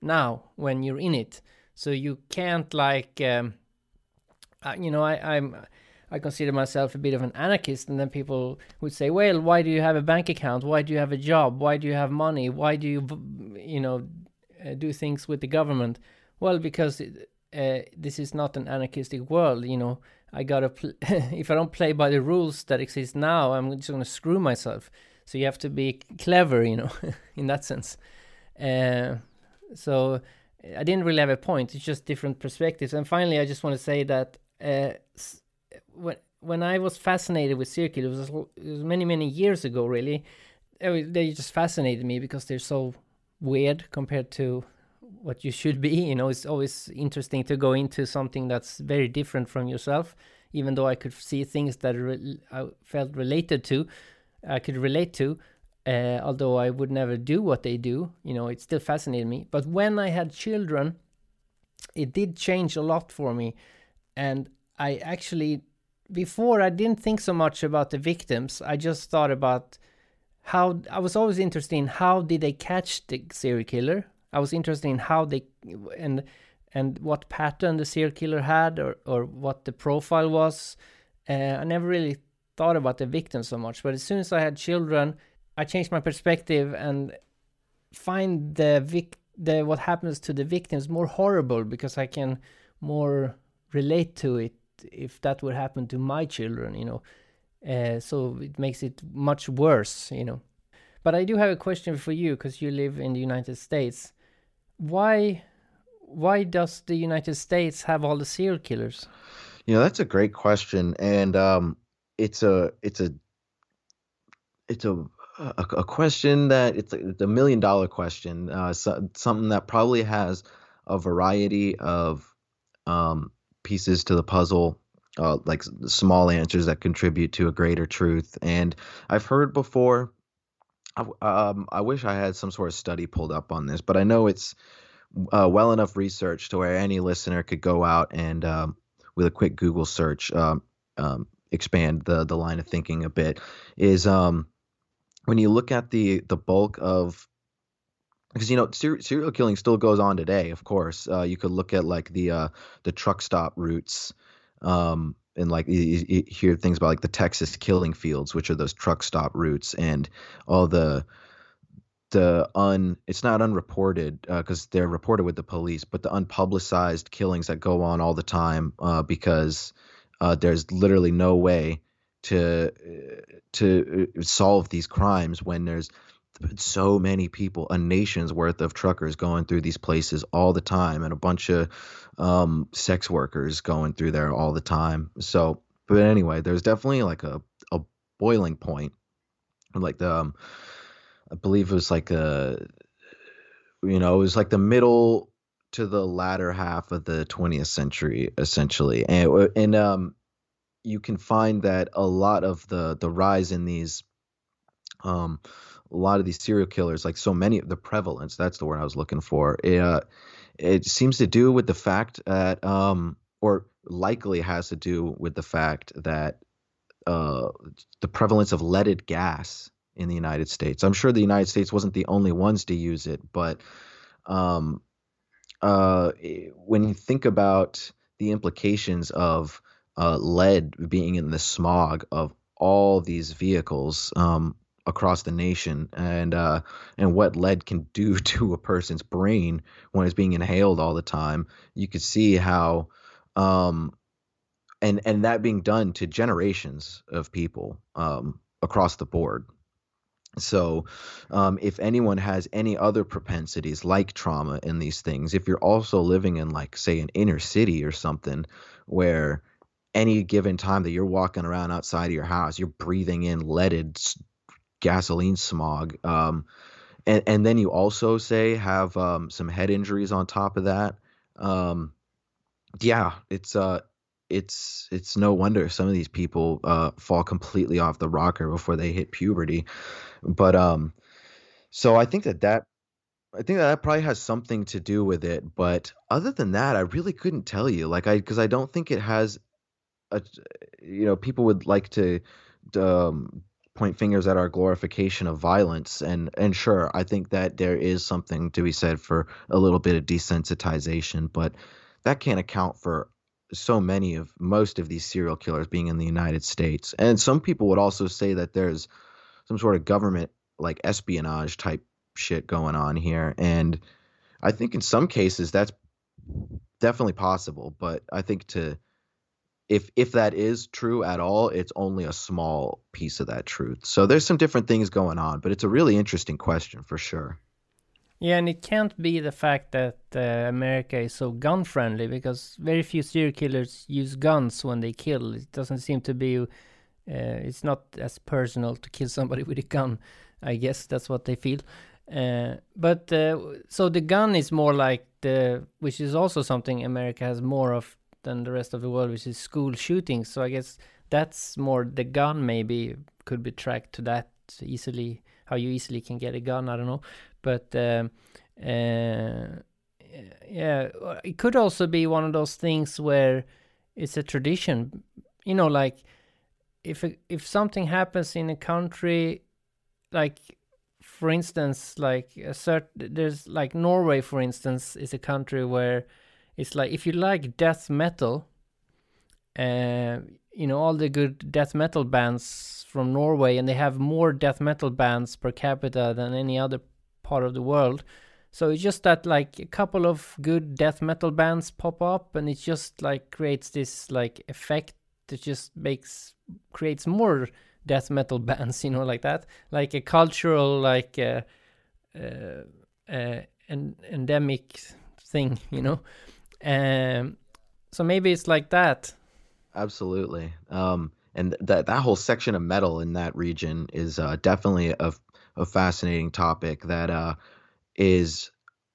now when you're in it. So you can't like um, uh, you know I, I'm I consider myself a bit of an anarchist, and then people would say, "Well, why do you have a bank account? Why do you have a job? Why do you have money? Why do you, you know, uh, do things with the government?" Well, because uh, this is not an anarchistic world. You know, I gotta pl- if I don't play by the rules that exist now, I'm just gonna screw myself. So you have to be clever, you know, in that sense. Uh, so I didn't really have a point. It's just different perspectives. And finally, I just want to say that uh, when when I was fascinated with circuit, it was, it was many many years ago. Really, they just fascinated me because they're so weird compared to what you should be. You know, it's always interesting to go into something that's very different from yourself. Even though I could see things that re- I felt related to, I could relate to. Uh, although I would never do what they do, you know, it still fascinated me. But when I had children, it did change a lot for me, and I actually before I didn't think so much about the victims. I just thought about how I was always interested in how did they catch the serial killer. I was interested in how they and and what pattern the serial killer had or or what the profile was. Uh, I never really thought about the victim so much, but as soon as I had children, I changed my perspective and find the vic the what happens to the victims more horrible because I can more relate to it if that would happen to my children, you know. Uh, so it makes it much worse, you know. But I do have a question for you because you live in the United States. Why, why does the United States have all the serial killers? You know, that's a great question, and um, it's a it's a it's a a, a question that it's a, it's a million dollar question. Uh, so, something that probably has a variety of um, pieces to the puzzle, uh, like small answers that contribute to a greater truth. And I've heard before. I, um, I wish I had some sort of study pulled up on this, but I know it's uh, well enough research to where any listener could go out and um, with a quick Google search um, um, expand the the line of thinking a bit is um, when you look at the the bulk of because you know ser- serial killing still goes on today of course uh, you could look at like the uh, the truck stop routes um, and like you, you hear things about like the Texas killing fields which are those truck stop routes and all the the un it's not unreported because uh, they're reported with the police but the unpublicized killings that go on all the time uh, because uh, there's literally no way to to uh, solve these crimes when there's so many people a nation's worth of truckers going through these places all the time and a bunch of um, sex workers going through there all the time. So but anyway there's definitely like a, a boiling point. Like the um, I believe it was like a, you know, it was like the middle to the latter half of the 20th century, essentially, and and um, you can find that a lot of the the rise in these, um, a lot of these serial killers, like so many, of the prevalence, that's the word I was looking for. It, uh, it seems to do with the fact that, um, or likely has to do with the fact that uh, the prevalence of leaded gas in the United States. I'm sure the United States wasn't the only ones to use it, but um, uh, when you think about the implications of uh, lead being in the smog of all these vehicles um, across the nation, and uh, and what lead can do to a person's brain when it's being inhaled all the time, you could see how. Um, and, and that being done to generations of people um, across the board. So, um, if anyone has any other propensities like trauma in these things, if you're also living in, like, say, an inner city or something where any given time that you're walking around outside of your house, you're breathing in leaded gasoline smog. Um, and, and then you also say have um, some head injuries on top of that. Um, yeah, it's uh, it's it's no wonder some of these people uh, fall completely off the rocker before they hit puberty. But um, so I think that that I think that that probably has something to do with it. But other than that, I really couldn't tell you. Like I because I don't think it has a you know people would like to um, point fingers at our glorification of violence and and sure i think that there is something to be said for a little bit of desensitization but that can't account for so many of most of these serial killers being in the united states and some people would also say that there's some sort of government like espionage type shit going on here. And I think in some cases that's definitely possible, but I think to if if that is true at all, it's only a small piece of that truth. So there's some different things going on, but it's a really interesting question for sure. Yeah, and it can't be the fact that uh, America is so gun friendly because very few serial killers use guns when they kill. It doesn't seem to be uh, it's not as personal to kill somebody with a gun. I guess that's what they feel. Uh, but uh, so the gun is more like the, which is also something America has more of than the rest of the world, which is school shootings. So I guess that's more the gun. Maybe could be tracked to that easily. How you easily can get a gun, I don't know. But um, uh, yeah, it could also be one of those things where it's a tradition. You know, like if if something happens in a country, like for instance, like a certain there's like Norway, for instance, is a country where it's like if you like death metal, uh, you know all the good death metal bands from Norway, and they have more death metal bands per capita than any other part of the world. So it's just that like a couple of good death metal bands pop up, and it just like creates this like effect that just makes creates more death metal bands, you know, like that, like a cultural like uh, uh, uh, endemic thing, you know. Um, so maybe it's like that. Absolutely. Um, and that that whole section of metal in that region is uh, definitely a, a fascinating topic that uh, is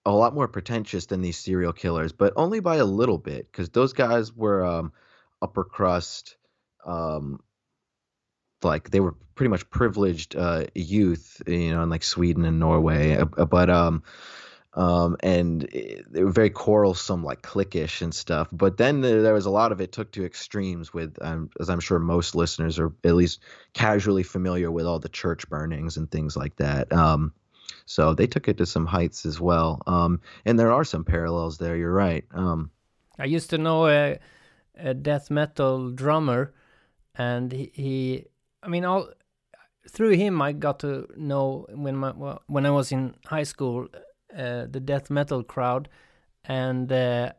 a lot more pretentious than these serial killers, but only by a little bit because those guys were um, upper crust um, like they were pretty much privileged uh, youth, you know, in like Sweden and Norway. Uh, but um, um, and it, they were very quarrelsome, like cliquish and stuff. But then there, there was a lot of it took to extremes. With um, as I'm sure most listeners are at least casually familiar with all the church burnings and things like that. Um, so they took it to some heights as well. Um, and there are some parallels there. You're right. Um, I used to know a, a death metal drummer, and he, he I mean, all through him, I got to know when my well, when I was in high school, the death metal crowd, and uh,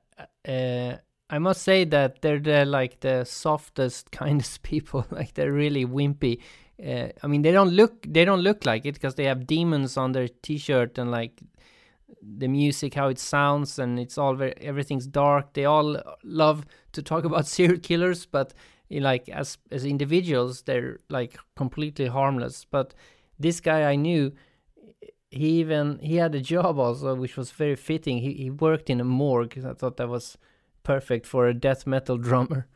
uh, I must say that they're the like the softest, kindest people. like they're really wimpy. Uh, I mean, they don't look they don't look like it because they have demons on their T-shirt and like the music, how it sounds, and it's all very everything's dark. They all love to talk about serial killers, but like as as individuals they're like completely harmless but this guy i knew he even he had a job also which was very fitting. He, he worked in a morgue. I thought that was perfect for a death metal drummer.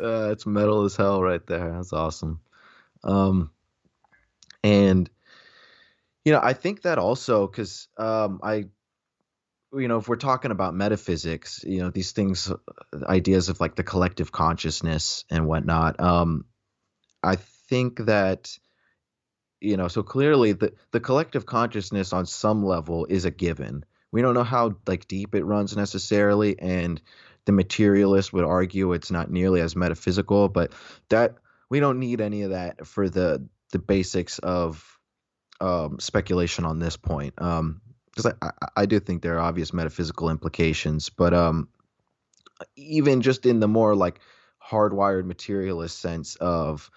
Uh, it's metal as hell right there. That's awesome. Um and you know i think that also because um i you know if we're talking about metaphysics you know these things ideas of like the collective consciousness and whatnot um i think that you know so clearly the the collective consciousness on some level is a given. We don't know how like deep it runs necessarily and the materialist would argue it's not nearly as metaphysical but that we don't need any of that for the the basics of um, speculation on this point um, because I, I, I do think there are obvious metaphysical implications, but um, even just in the more like hardwired materialist sense of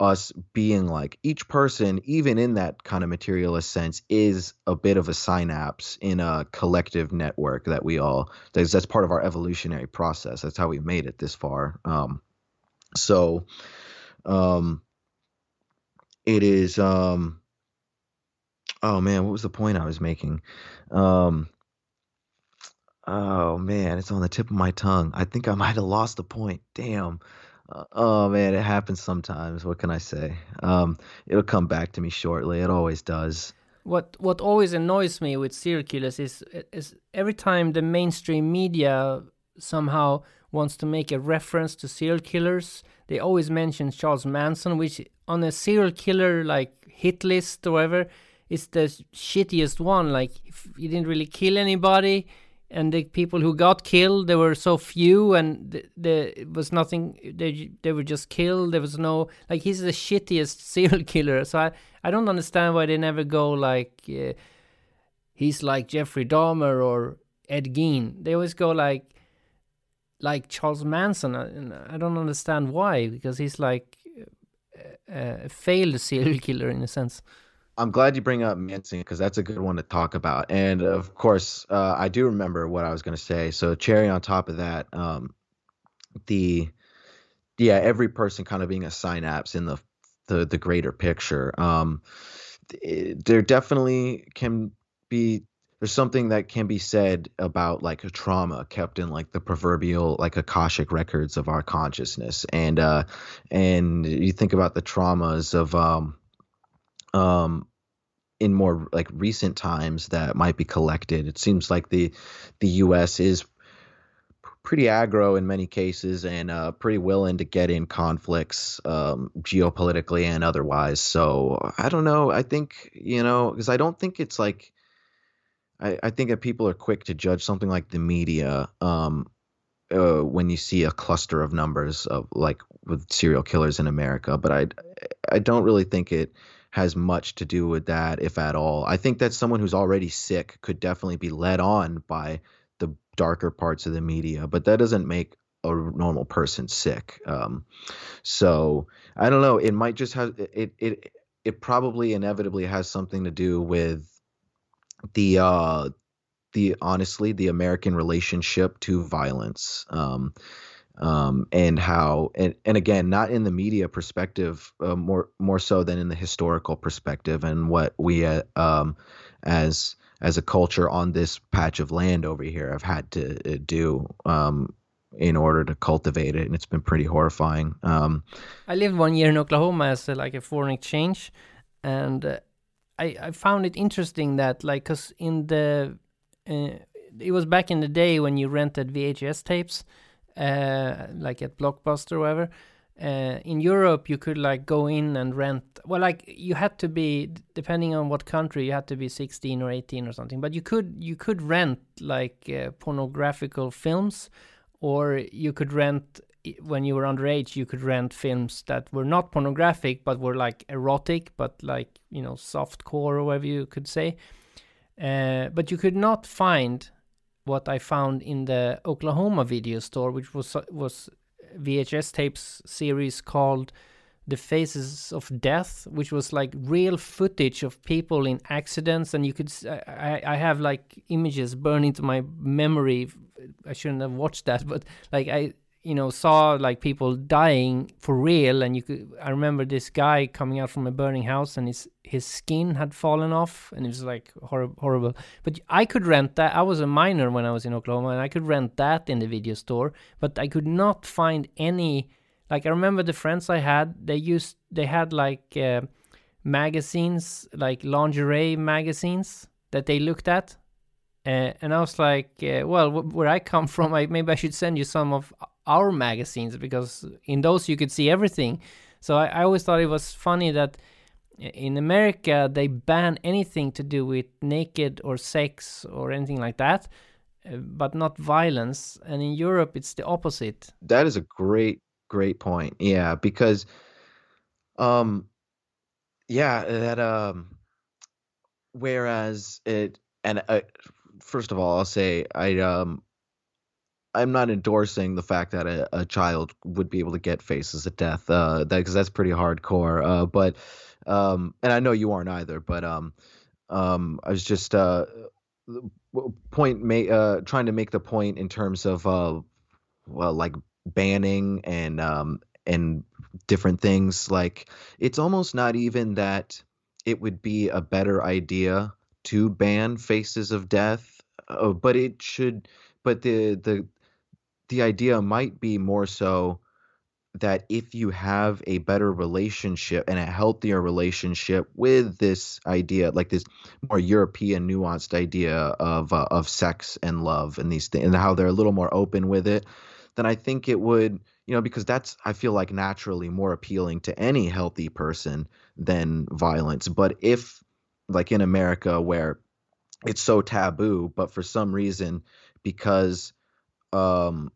us being like each person, even in that kind of materialist sense, is a bit of a synapse in a collective network that we all that's that's part of our evolutionary process. That's how we made it this far. Um, so, um, it is um oh man, what was the point I was making? Um, oh man, it's on the tip of my tongue. I think I might have lost the point. Damn. Uh, oh man, it happens sometimes. What can I say? Um, it'll come back to me shortly. It always does. What what always annoys me with serial killers is is every time the mainstream media somehow wants to make a reference to serial killers, they always mention Charles Manson, which on a serial killer like hit list or whatever, is the shittiest one. Like he didn't really kill anybody, and the people who got killed there were so few, and the, the was nothing. They they were just killed. There was no like he's the shittiest serial killer. So I I don't understand why they never go like uh, he's like Jeffrey Dahmer or Ed Gein. They always go like like Charles Manson. And I don't understand why because he's like a failed serial killer in a sense. I'm glad you bring up Manson because that's a good one to talk about. And of course, uh, I do remember what I was going to say. So cherry on top of that, um, the yeah, every person kind of being a synapse in the the, the greater picture. Um, it, there definitely can be there's something that can be said about like a trauma kept in like the proverbial like akashic records of our consciousness and uh and you think about the traumas of um um in more like recent times that might be collected. It seems like the the U.S. is pretty aggro in many cases and uh, pretty willing to get in conflicts um, geopolitically and otherwise. So I don't know. I think you know because I don't think it's like I, I think that people are quick to judge something like the media um, uh, when you see a cluster of numbers of like with serial killers in America. But I I don't really think it has much to do with that, if at all. I think that someone who's already sick could definitely be led on by the darker parts of the media, but that doesn't make a normal person sick. Um, so I don't know. It might just have it. It it probably inevitably has something to do with the uh, the honestly the American relationship to violence. Um, um, and how and, and again not in the media perspective uh, more more so than in the historical perspective and what we uh, um, as as a culture on this patch of land over here have had to uh, do um, in order to cultivate it and it's been pretty horrifying um, i lived one year in oklahoma as a, like a foreign exchange and uh, I, I found it interesting that like because in the uh, it was back in the day when you rented VHS tapes, uh, like at Blockbuster or whatever. Uh, in Europe, you could like go in and rent. Well, like you had to be depending on what country, you had to be 16 or 18 or something. But you could you could rent like uh, pornographical films, or you could rent when you were underage. You could rent films that were not pornographic but were like erotic, but like you know soft core or whatever you could say. Uh, but you could not find what I found in the Oklahoma video store, which was was VHS tapes series called The Faces of Death, which was like real footage of people in accidents, and you could I I have like images burned into my memory. I shouldn't have watched that, but like I you know saw like people dying for real and you could i remember this guy coming out from a burning house and his his skin had fallen off and it was like hor- horrible. But i could rent that i was a minor when i was in oklahoma and i could rent that in the video store but i could not find any like i remember the friends i had they used they had like uh, magazines like lingerie magazines that they looked at uh, and I was like, uh, well, where I come from, I, maybe I should send you some of our magazines because in those you could see everything. So I, I always thought it was funny that in America they ban anything to do with naked or sex or anything like that, uh, but not violence. And in Europe it's the opposite. That is a great, great point. Yeah, because, um, yeah, that um, whereas it and uh, first of all, I'll say I um I'm not endorsing the fact that a, a child would be able to get faces of death, uh, that because that's pretty hardcore. Uh, but um, and I know you aren't either. But um, um, I was just uh, point ma- uh, trying to make the point in terms of uh, well, like banning and um and different things. Like it's almost not even that it would be a better idea to ban faces of death, uh, but it should. But the the the idea might be more so that if you have a better relationship and a healthier relationship with this idea, like this more European nuanced idea of uh, of sex and love and these things, and how they're a little more open with it, then I think it would, you know, because that's I feel like naturally more appealing to any healthy person than violence. But if, like in America, where it's so taboo, but for some reason, because um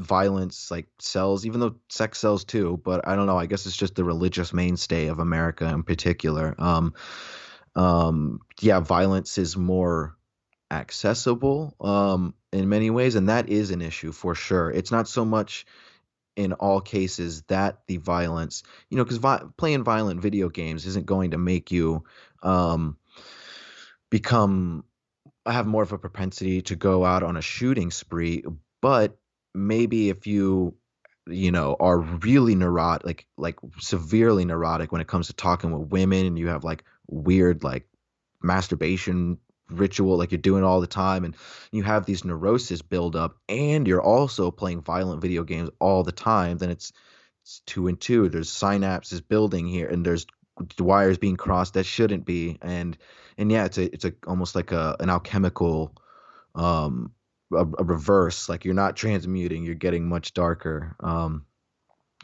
violence like sells even though sex sells too but i don't know i guess it's just the religious mainstay of america in particular. Um um yeah violence is more accessible um in many ways and that is an issue for sure. It's not so much in all cases that the violence you know because vi- playing violent video games isn't going to make you um become have more of a propensity to go out on a shooting spree but maybe if you you know are really neurotic like like severely neurotic when it comes to talking with women and you have like weird like masturbation ritual like you're doing all the time and you have these neuroses build up and you're also playing violent video games all the time then it's it's two and two. There's synapses building here and there's wires being crossed that shouldn't be and and yeah it's a it's a almost like a an alchemical um a, a reverse like you're not transmuting you're getting much darker um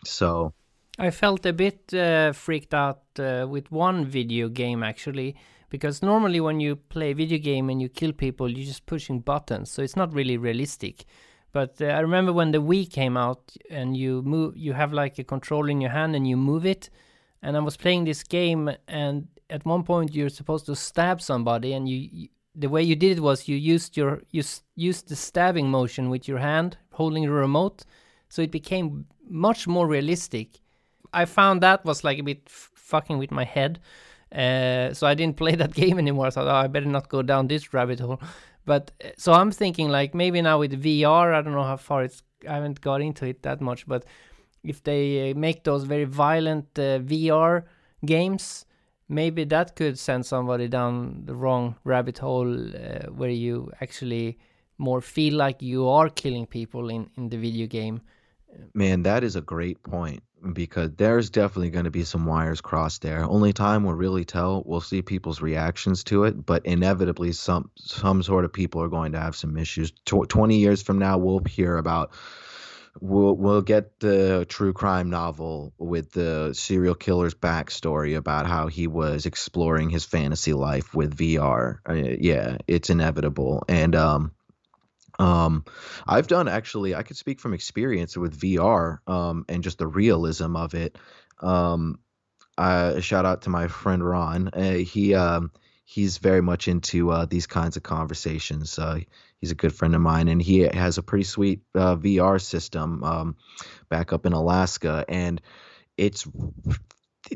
so. I felt a bit uh, freaked out uh, with one video game actually because normally when you play video game and you kill people you're just pushing buttons so it's not really realistic. But uh, i remember when the wii came out and you move you have like a control in your hand and you move it and i was playing this game and at one point you're supposed to stab somebody and you, the way you did it was you used your you used the stabbing motion with your hand holding the remote so it became much more realistic. I found that was like a bit fucking with my head uh, so i didn't play that game anymore. I thought oh, i better not go down this rabbit hole. But uh, so i'm thinking like maybe now with vr i don't know how far it's i haven't got into it that much but if they uh, make those very violent uh, vr games maybe that could send somebody down the wrong rabbit hole uh, where you actually more feel like you are killing people in, in the video game Man, that is a great point because there's definitely going to be some wires crossed there. Only time will really tell. We'll see people's reactions to it, but inevitably, some some sort of people are going to have some issues. Tw- Twenty years from now, we'll hear about. We'll we'll get the true crime novel with the serial killer's backstory about how he was exploring his fantasy life with VR. Uh, yeah, it's inevitable, and um, um, I've done actually, I could speak from experience with VR um, and just the realism of it. Um, I, shout out to my friend Ron. Uh, he um, he's very much into uh, these kinds of conversations. Uh, he's a good friend of mine, and he has a pretty sweet uh, VR system um, back up in Alaska, and it's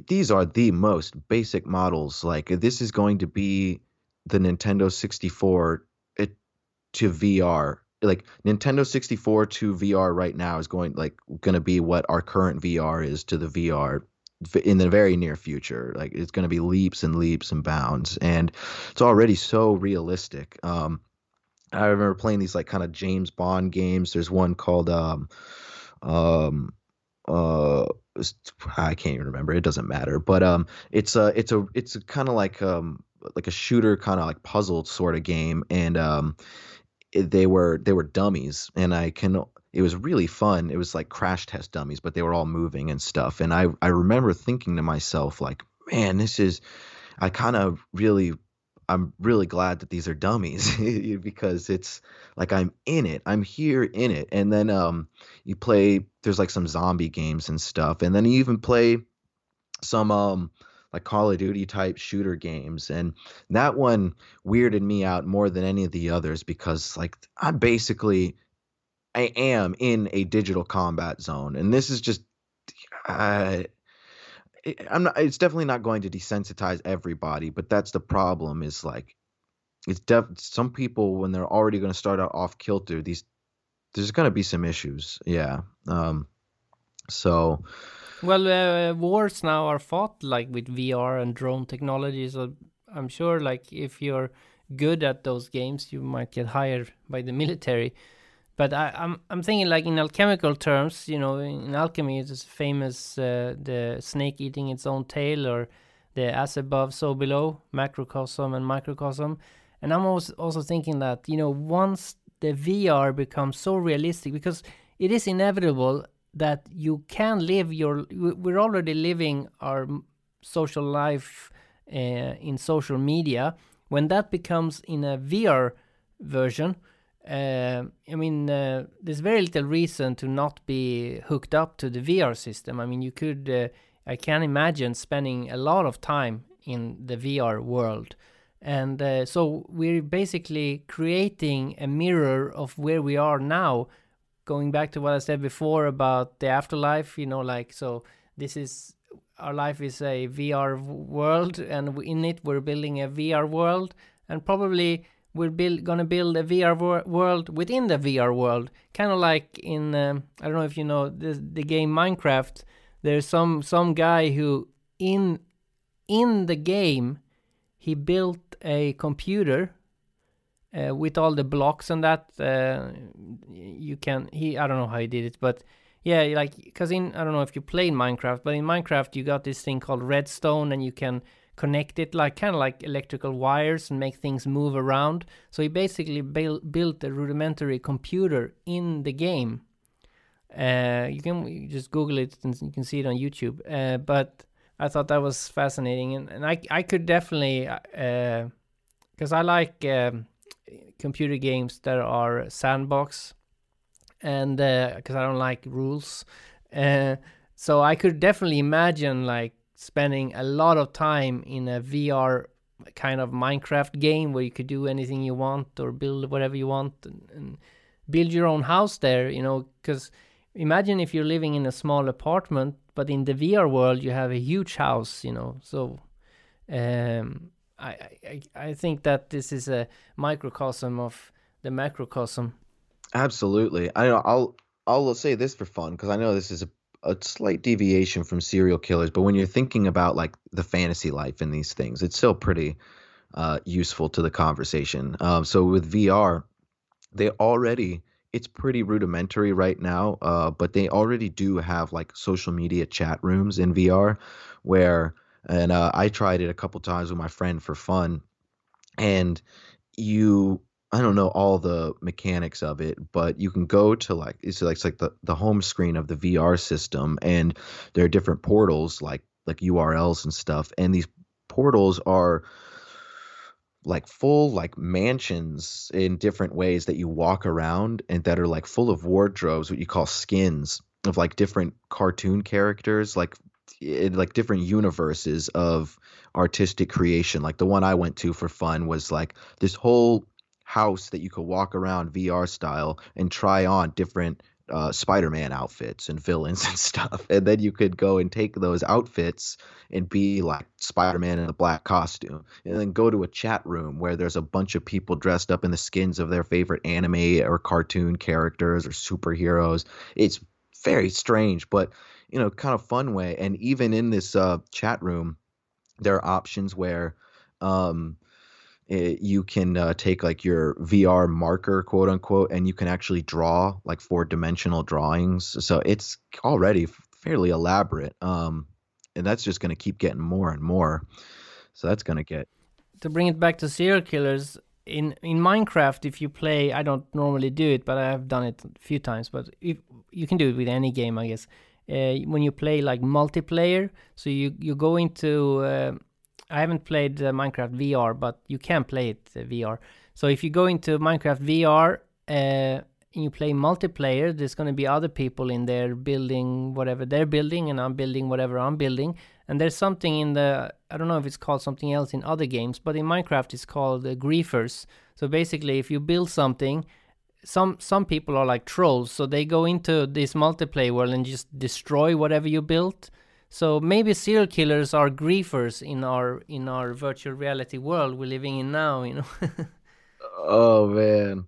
these are the most basic models. Like this is going to be the Nintendo 64 to VR. Like Nintendo 64 to VR right now is going like going to be what our current VR is to the VR in the very near future. Like it's going to be leaps and leaps and bounds, and it's already so realistic. Um, I remember playing these like kind of James Bond games. There's one called um, um, uh, I can't even remember. It doesn't matter. But um, it's a it's a it's kind of like um like a shooter kind of like puzzle sort of game, and um they were they were dummies, and I can. It was really fun. It was like crash test dummies, but they were all moving and stuff. And I I remember thinking to myself like, man, this is. I kind of really I'm really glad that these are dummies because it's like I'm in it. I'm here in it. And then um you play there's like some zombie games and stuff. And then you even play some um like Call of Duty type shooter games. And that one weirded me out more than any of the others because like I'm basically I am in a digital combat zone. And this is just uh, I'm not it's definitely not going to desensitize everybody, but that's the problem is like it's def some people when they're already going to start out off kilter, these there's going to be some issues. Yeah. Um so well, uh, wars now are fought like with VR and drone technology. So I'm sure, like if you're good at those games, you might get hired by the military. But I, am I'm, I'm thinking like in alchemical terms, you know, in alchemy, it's famous uh, the snake eating its own tail, or the as above, so below, macrocosm and microcosm. And I'm also also thinking that you know once the VR becomes so realistic, because it is inevitable that you can live your we're already living our social life uh, in social media when that becomes in a VR version uh, I mean uh, there's very little reason to not be hooked up to the VR system. I mean you could uh, I can imagine spending a lot of time in the VR world. And so we're basically creating a mirror of where we are now going back to what I said before about the afterlife, you know, like so this is our life is a VR world, and in it we're building a VR world, and probably we're build, gonna build a VR wor- world within the VR world, kind of like in um, I don't know if you know the the game Minecraft. There's some some guy who in in the game he built a computer uh, with all the blocks and that uh, you can he i don't know how he did it but yeah like because in i don't know if you play minecraft but in minecraft you got this thing called redstone and you can connect it like kind of like electrical wires and make things move around. So he basically built a rudimentary computer in the game. Uh, you can just google it and you can see it on youtube. Uh, but i thought that was fascinating and, and i i could definitely because uh, i like um, computer games that are sandbox, and because uh, I don't like rules, uh, so I could definitely imagine like spending a lot of time in a VR kind of Minecraft game where you could do anything you want or build whatever you want and, and build your own house there. You know, because imagine if you're living in a small apartment, but in the VR world you have a huge house. You know, so. Um, I, I, I think that this is a microcosm of the macrocosm. Absolutely. I know. I'll I'll say this for fun because I know this is a, a slight deviation from serial killers, but when you're thinking about like the fantasy life in these things, it's still pretty uh, useful to the conversation. Um, so with VR, they already it's pretty rudimentary right now, uh, but they already do have like social media chat rooms in VR where, and uh, I tried it a couple times with my friend for fun, and you I don't know all the mechanics of it, but you can go to like it's like it's like the, the home screen of the VR system, and there are different portals like like URLs and stuff, and these portals are like full like mansions in different ways that you walk around and that are like full of wardrobes, what you call skins of like different cartoon characters, like in like different universes of artistic creation. Like the one I went to for fun was like this whole house that you could walk around VR style and try on different uh, Spider-Man outfits and villains and stuff, and then you could go and take those outfits and be like Spider-Man in a black costume, and then go to a chat room where there's a bunch of people dressed up in the skins of their favorite anime or cartoon characters or superheroes. It's very strange, but you know, kind of fun way. And even in this uh, chat room, there are options where um, it, you can uh, take like your VR marker, quote unquote, and you can actually draw like four dimensional drawings. So it's already fairly elaborate. Um, and that's just going to keep getting more and more. So that's going to get. To bring it back to serial killers, in in Minecraft, if you play, I don't normally do it, but I have done it a few times. But if you can do it with any game, I guess. Uh, when you play like multiplayer, so you you go into uh, I haven't played uh, Minecraft VR, but you can play it uh, VR. So if you go into Minecraft VR uh, and you play multiplayer, there's going to be other people in there building whatever they're building, and I'm building whatever I'm building. And there's something in the I don't know if it's called something else in other games, but in Minecraft it's called uh, griefers. So basically, if you build something, some some people are like trolls, so they go into this multiplayer world and just destroy whatever you built so maybe serial killers are griefers in our in our virtual reality world we're living in now, you know. oh man.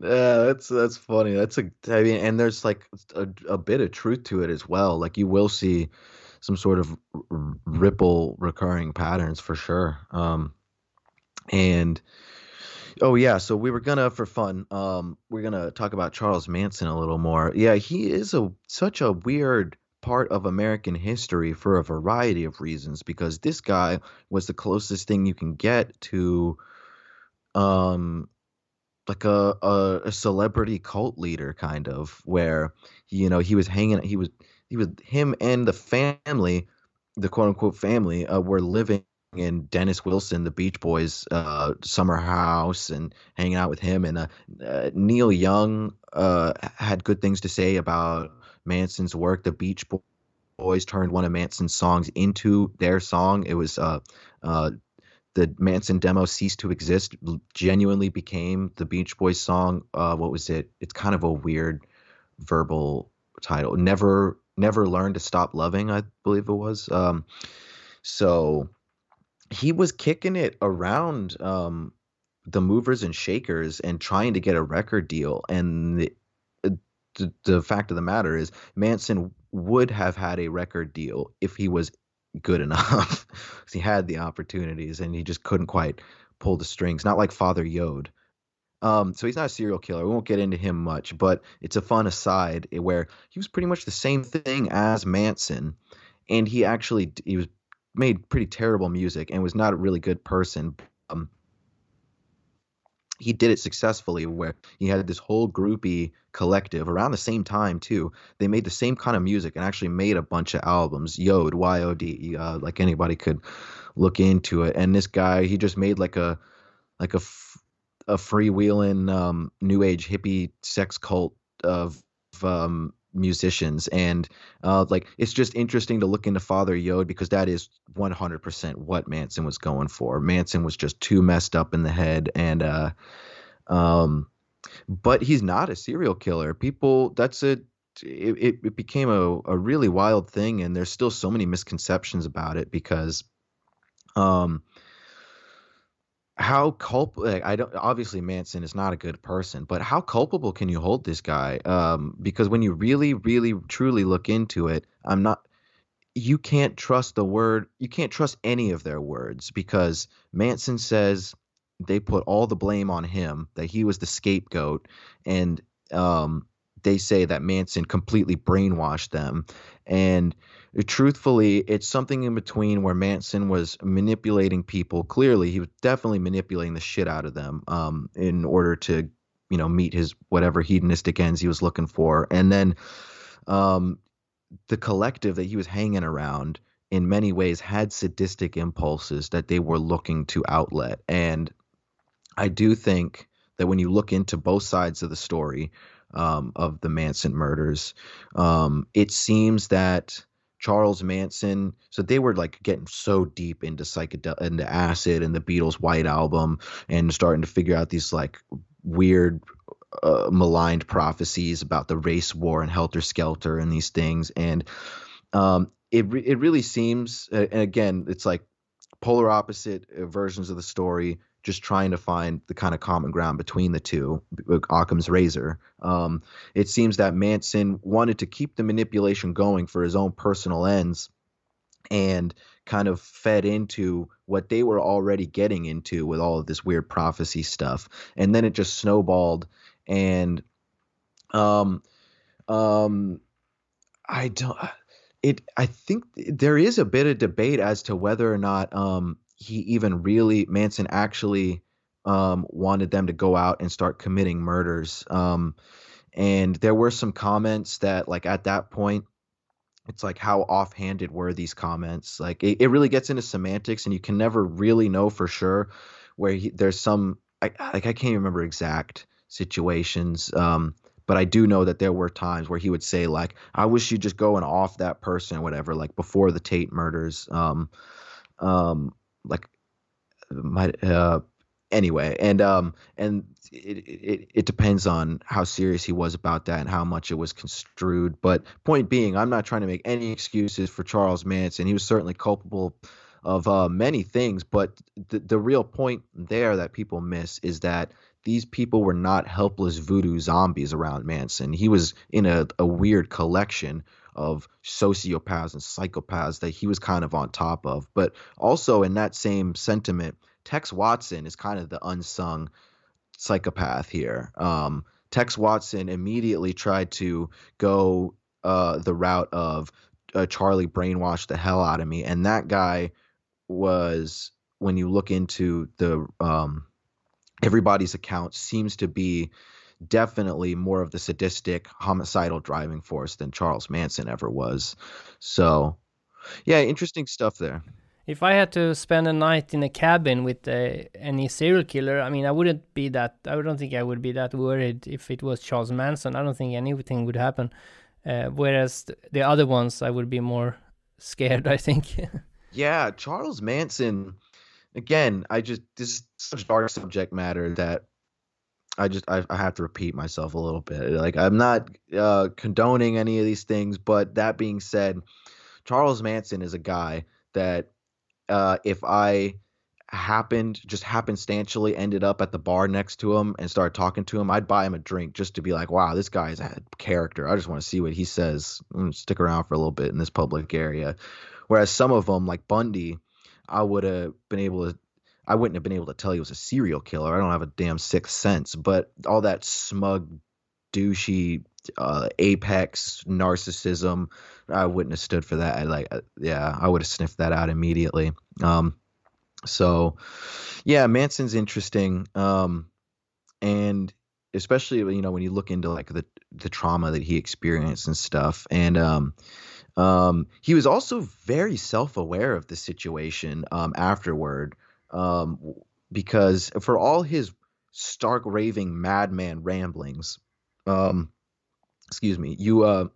Yeah, that's that's funny. That's a I mean, and there's like a, a bit of truth to it as well. Like you will see some sort of r- ripple recurring patterns for sure. Um, and oh yeah, so we were gonna for fun. Um, we're gonna talk about Charles Manson a little more. Yeah, he is a such a weird part of American history for a variety of reasons because this guy was the closest thing you can get to um like a, a, a celebrity cult leader kind of where you know he was hanging he was he was him and the family the quote unquote family uh, were living in Dennis Wilson, the Beach Boys uh, summer house, and hanging out with him. And uh, uh, Neil Young uh, had good things to say about Manson's work. The Beach Boys turned one of Manson's songs into their song. It was uh, uh, the Manson demo ceased to exist. Genuinely became the Beach Boys song. Uh, what was it? It's kind of a weird verbal title. Never, never learned to stop loving. I believe it was. Um, so he was kicking it around um, the movers and shakers and trying to get a record deal and the, the, the fact of the matter is Manson would have had a record deal if he was good enough. he had the opportunities and he just couldn't quite pull the strings. Not like Father Yod. Um, so he's not a serial killer. We won't get into him much, but it's a fun aside where he was pretty much the same thing as Manson, and he actually he was made pretty terrible music and was not a really good person. Um, he did it successfully where he had this whole groupie collective around the same time too. They made the same kind of music and actually made a bunch of albums yod y-o-d uh, like anybody could look into it. And this guy he just made like a like a, a freewheeling um, new age hippie sex cult of um, musicians and uh, like it's just interesting to look into father yod because that is 100% what manson was going for. Manson was just too messed up in the head and uh um but he's not a serial killer. People that's a it, it became a, a really wild thing and there's still so many misconceptions about it because um how culpable like, i don't obviously manson is not a good person but how culpable can you hold this guy um because when you really really truly look into it i'm not you can't trust the word you can't trust any of their words because manson says they put all the blame on him that he was the scapegoat and um, they say that Manson completely brainwashed them. And truthfully, it's something in between where Manson was manipulating people. Clearly, he was definitely manipulating the shit out of them um, in order to, you know, meet his whatever hedonistic ends he was looking for. And then um, the collective that he was hanging around in many ways had sadistic impulses that they were looking to outlet. And I do think that when you look into both sides of the story um, of the Manson murders, um, it seems that Charles Manson, so they were like getting so deep into psychedelic, into acid and the Beatles' White Album, and starting to figure out these like weird uh, maligned prophecies about the race war and helter skelter and these things. And um, it re- it really seems and again it's like polar opposite uh, versions of the story just trying to find the kind of common ground between the two Occam's razor. Um, it seems that Manson wanted to keep the manipulation going for his own personal ends and kind of fed into what they were already getting into with all of this weird prophecy stuff. And then it just snowballed and um um I don't it I think there is a bit of debate as to whether or not um he even really Manson actually um wanted them to go out and start committing murders um and there were some comments that like at that point it's like how offhanded were these comments like it, it really gets into semantics and you can never really know for sure where he, there's some I, like I can't remember exact situations. Um, but I do know that there were times where he would say like, "I wish you'd just go and off that person, or whatever." Like before the Tate murders. Um, um, like my uh, anyway, and um, and it, it it depends on how serious he was about that and how much it was construed. But point being, I'm not trying to make any excuses for Charles Manson. He was certainly culpable of uh, many things, but the the real point there that people miss is that these people were not helpless voodoo zombies around Manson. He was in a, a weird collection of sociopaths and psychopaths that he was kind of on top of. But also in that same sentiment, Tex Watson is kind of the unsung psychopath here. Um, Tex Watson immediately tried to go uh, the route of uh, Charlie brainwashed the hell out of me, and that guy was when you look into the um, everybody's account seems to be definitely more of the sadistic homicidal driving force than Charles Manson ever was. So, yeah, interesting stuff there. If I had to spend a night in a cabin with uh, any serial killer, I mean, I wouldn't be that. I don't think I would be that worried if it was Charles Manson. I don't think anything would happen. Uh, whereas the other ones, I would be more scared. I think. yeah, Charles Manson again, I just this is such dark subject matter that I just I, I, have to repeat myself a little bit. Like I'm not uh, condoning any of these things, but that being said, Charles Manson is a guy that uh, if I happened just happenstantially ended up at the bar next to him and started talking to him, I'd buy him a drink just to be like, wow, this guy's a character. I just want to see what he says. stick around for a little bit in this public area. Whereas some of them, like Bundy, I would have been able to I wouldn't have been able to tell he was a serial killer. I don't have a damn sixth sense, but all that smug, douchey, uh, apex narcissism, I wouldn't have stood for that. I like, uh, yeah, I would have sniffed that out immediately. Um, so, yeah, Manson's interesting, um, and especially you know when you look into like the the trauma that he experienced and stuff, and um, um, he was also very self aware of the situation um, afterward, um, because for all his stark raving madman ramblings, um, excuse me, you uh,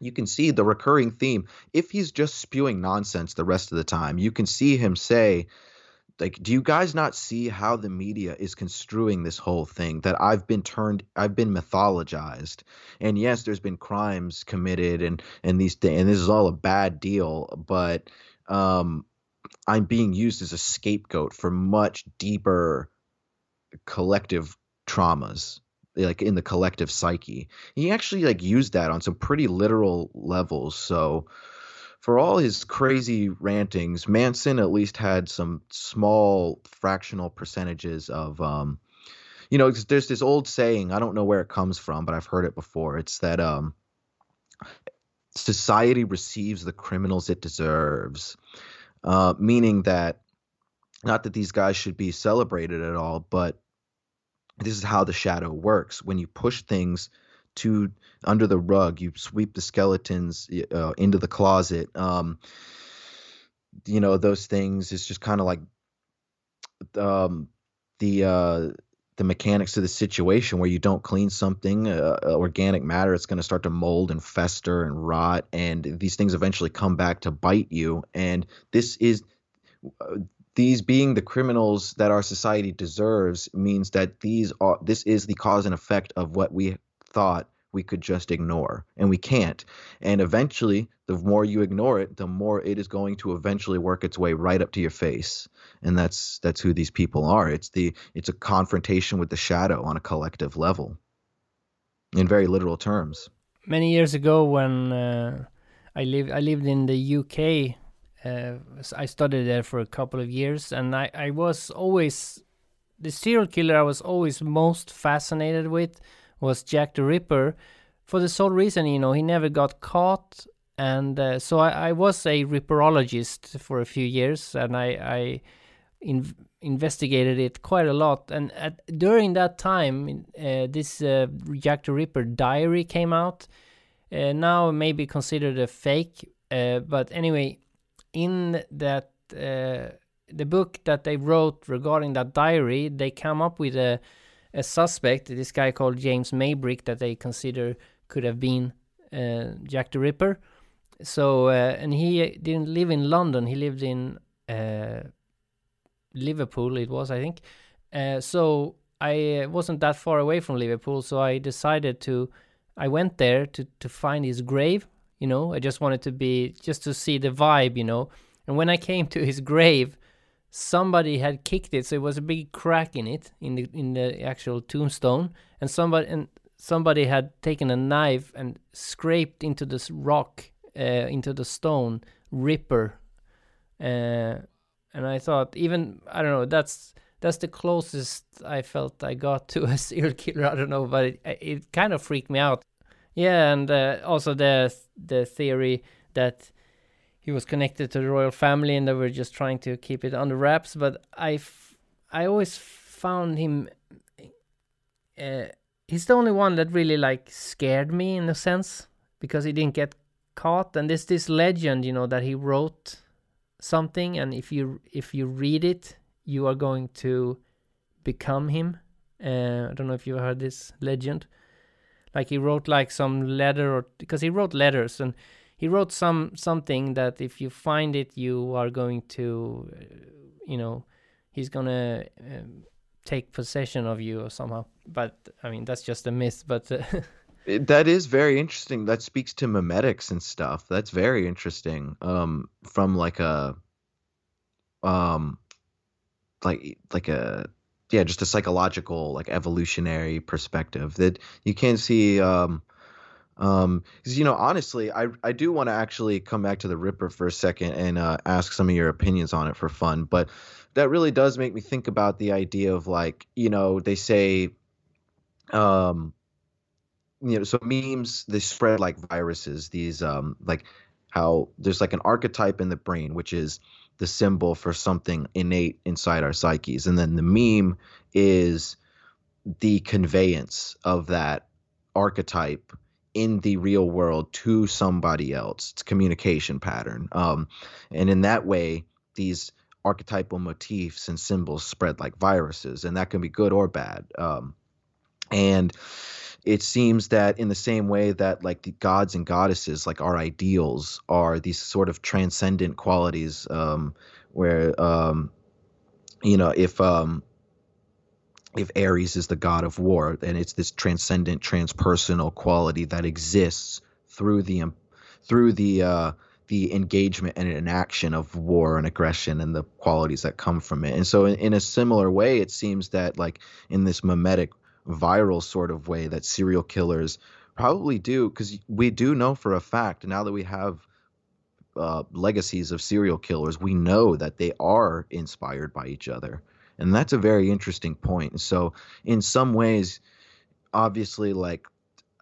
you can see the recurring theme. If he's just spewing nonsense the rest of the time, you can see him say like do you guys not see how the media is construing this whole thing that i've been turned i've been mythologized and yes there's been crimes committed and and these and this is all a bad deal but um i'm being used as a scapegoat for much deeper collective traumas like in the collective psyche he actually like used that on some pretty literal levels so for all his crazy rantings, Manson at least had some small fractional percentages of, um, you know, there's this old saying. I don't know where it comes from, but I've heard it before. It's that um, society receives the criminals it deserves, uh, meaning that not that these guys should be celebrated at all, but this is how the shadow works. When you push things to under the rug, you sweep the skeletons uh, into the closet. Um, you know those things. It's just kind of like um, the uh, the mechanics of the situation where you don't clean something uh, uh organic matter it's going to start to mold and fester and rot and these things eventually come back to bite you. And this is uh, these being the criminals that our society deserves means that these are this is the cause and effect of what we thought we could just ignore and we can't. And eventually the more you ignore it the more it is going to eventually work its way right up to your face and that's that's who these people are it's the it's a confrontation with the shadow on a collective level in very literal terms Many years ago, when uh, I lived, I lived in the UK. Uh, I studied there for a couple of years, and I, I was always the serial killer I was always most fascinated with was Jack the Ripper, for the sole reason, you know, he never got caught, and uh, so I, I was a ripperologist for a few years, and I, I in, investigated it quite a lot. And at, during that time, uh, this uh, Jack the Ripper diary came out. Uh, now maybe considered a fake, uh, but anyway, in that uh, the book that they wrote regarding that diary, they come up with a a suspect, this guy called James Maybrick, that they consider could have been uh, Jack the Ripper. So, and he didn't live in London; he lived in Liverpool. It was, I think. Uh, so I uh, wasn't that far away from Liverpool, so I decided to. I went there to to find his grave. You know, I just wanted to be just to see the vibe. You know, and when I came to his grave, somebody had kicked it, so it was a big crack in it in the in the actual tombstone, and somebody and somebody had taken a knife and scraped into this rock, uh, into the stone, Ripper, uh, and I thought even I don't know that's that's the closest I felt I got to a serial killer. I don't know, but it, it kind of freaked me out. Yeah, and uh, also the the theory that he was connected to the royal family and they were just trying to keep it under wraps. But I, f- I always found him. Uh, he's the only one that really like scared me in a sense because he didn't get caught. And there's this legend, you know, that he wrote something, and if you if you read it, you are going to become him. Uh, I don't know if you heard this legend. Like he wrote like some letter, or because he wrote letters and he wrote some something that if you find it you are going to uh, you know he's gonna um, take possession of you or somehow but i mean that's just a myth but uh, that is very interesting. That speaks to memetics and stuff. That's very interesting um from like a um like like a yeah just a psychological like evolutionary perspective that you can see um um 'cause, you know honestly i i do want to actually come back to the ripper for a second and uh, ask some of your opinions on it for fun but that really does make me think about the idea of like you know they say um you know so memes they spread like viruses these um like how there's like an archetype in the brain which is the symbol for something innate inside our psyches. And then the meme is the conveyance of that archetype in the real world to somebody else. It's communication pattern. Um and in that way these archetypal motifs and symbols spread like viruses and that can be good or bad. Um and it seems that in the same way that like the gods and goddesses like our ideals are these sort of transcendent qualities um where um you know if um if Ares is the god of war then it's this transcendent transpersonal quality that exists through the through the uh the engagement and enaction of war and aggression and the qualities that come from it. And so in, in a similar way it seems that like in this mimetic viral sort of way that serial killers probably do because we do know for a fact now that we have uh, legacies of serial killers we know that they are inspired by each other and that's a very interesting point. So in some ways, obviously, like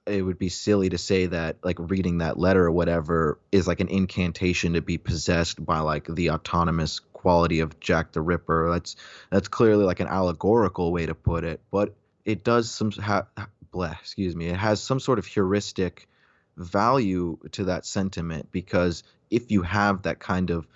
it would be silly to say that like reading that letter or whatever is like an incantation to be possessed by like the autonomous quality of Jack the Ripper. That's that's clearly like an allegorical way to put it, but it does some ha, bleh, excuse me, it has some sort of heuristic value to that sentiment because if you have that kind of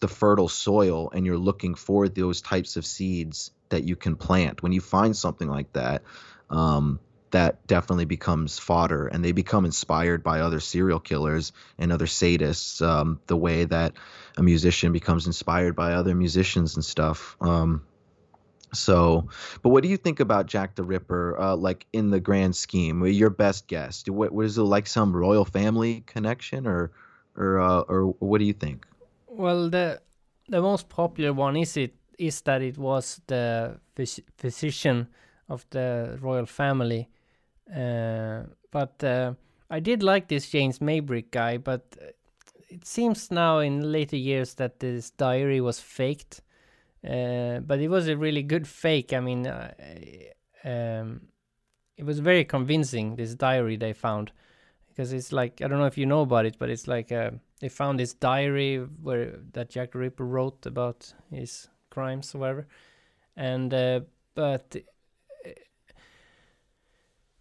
the fertile soil and you're looking for those types of seeds that you can plant when you find something like that um, that definitely becomes fodder and they become inspired by other serial killers and other sadists um, the way that a musician becomes inspired by other musicians and stuff um, so but what do you think about jack the ripper uh, like in the grand scheme your best guess what was it like some royal family connection or or uh, or what do you think well the the most popular one is it is that it was the phys- physician of the royal family uh, but uh, I did like this James Maybrick guy, but it seems now in later years that this diary was faked. Uh, but it was a really good fake. I mean, uh, um, it was very convincing. This diary they found, because it's like I don't know if you know about it, but it's like uh, they found this diary where that Jack Ripper wrote about his crimes or whatever, and uh, but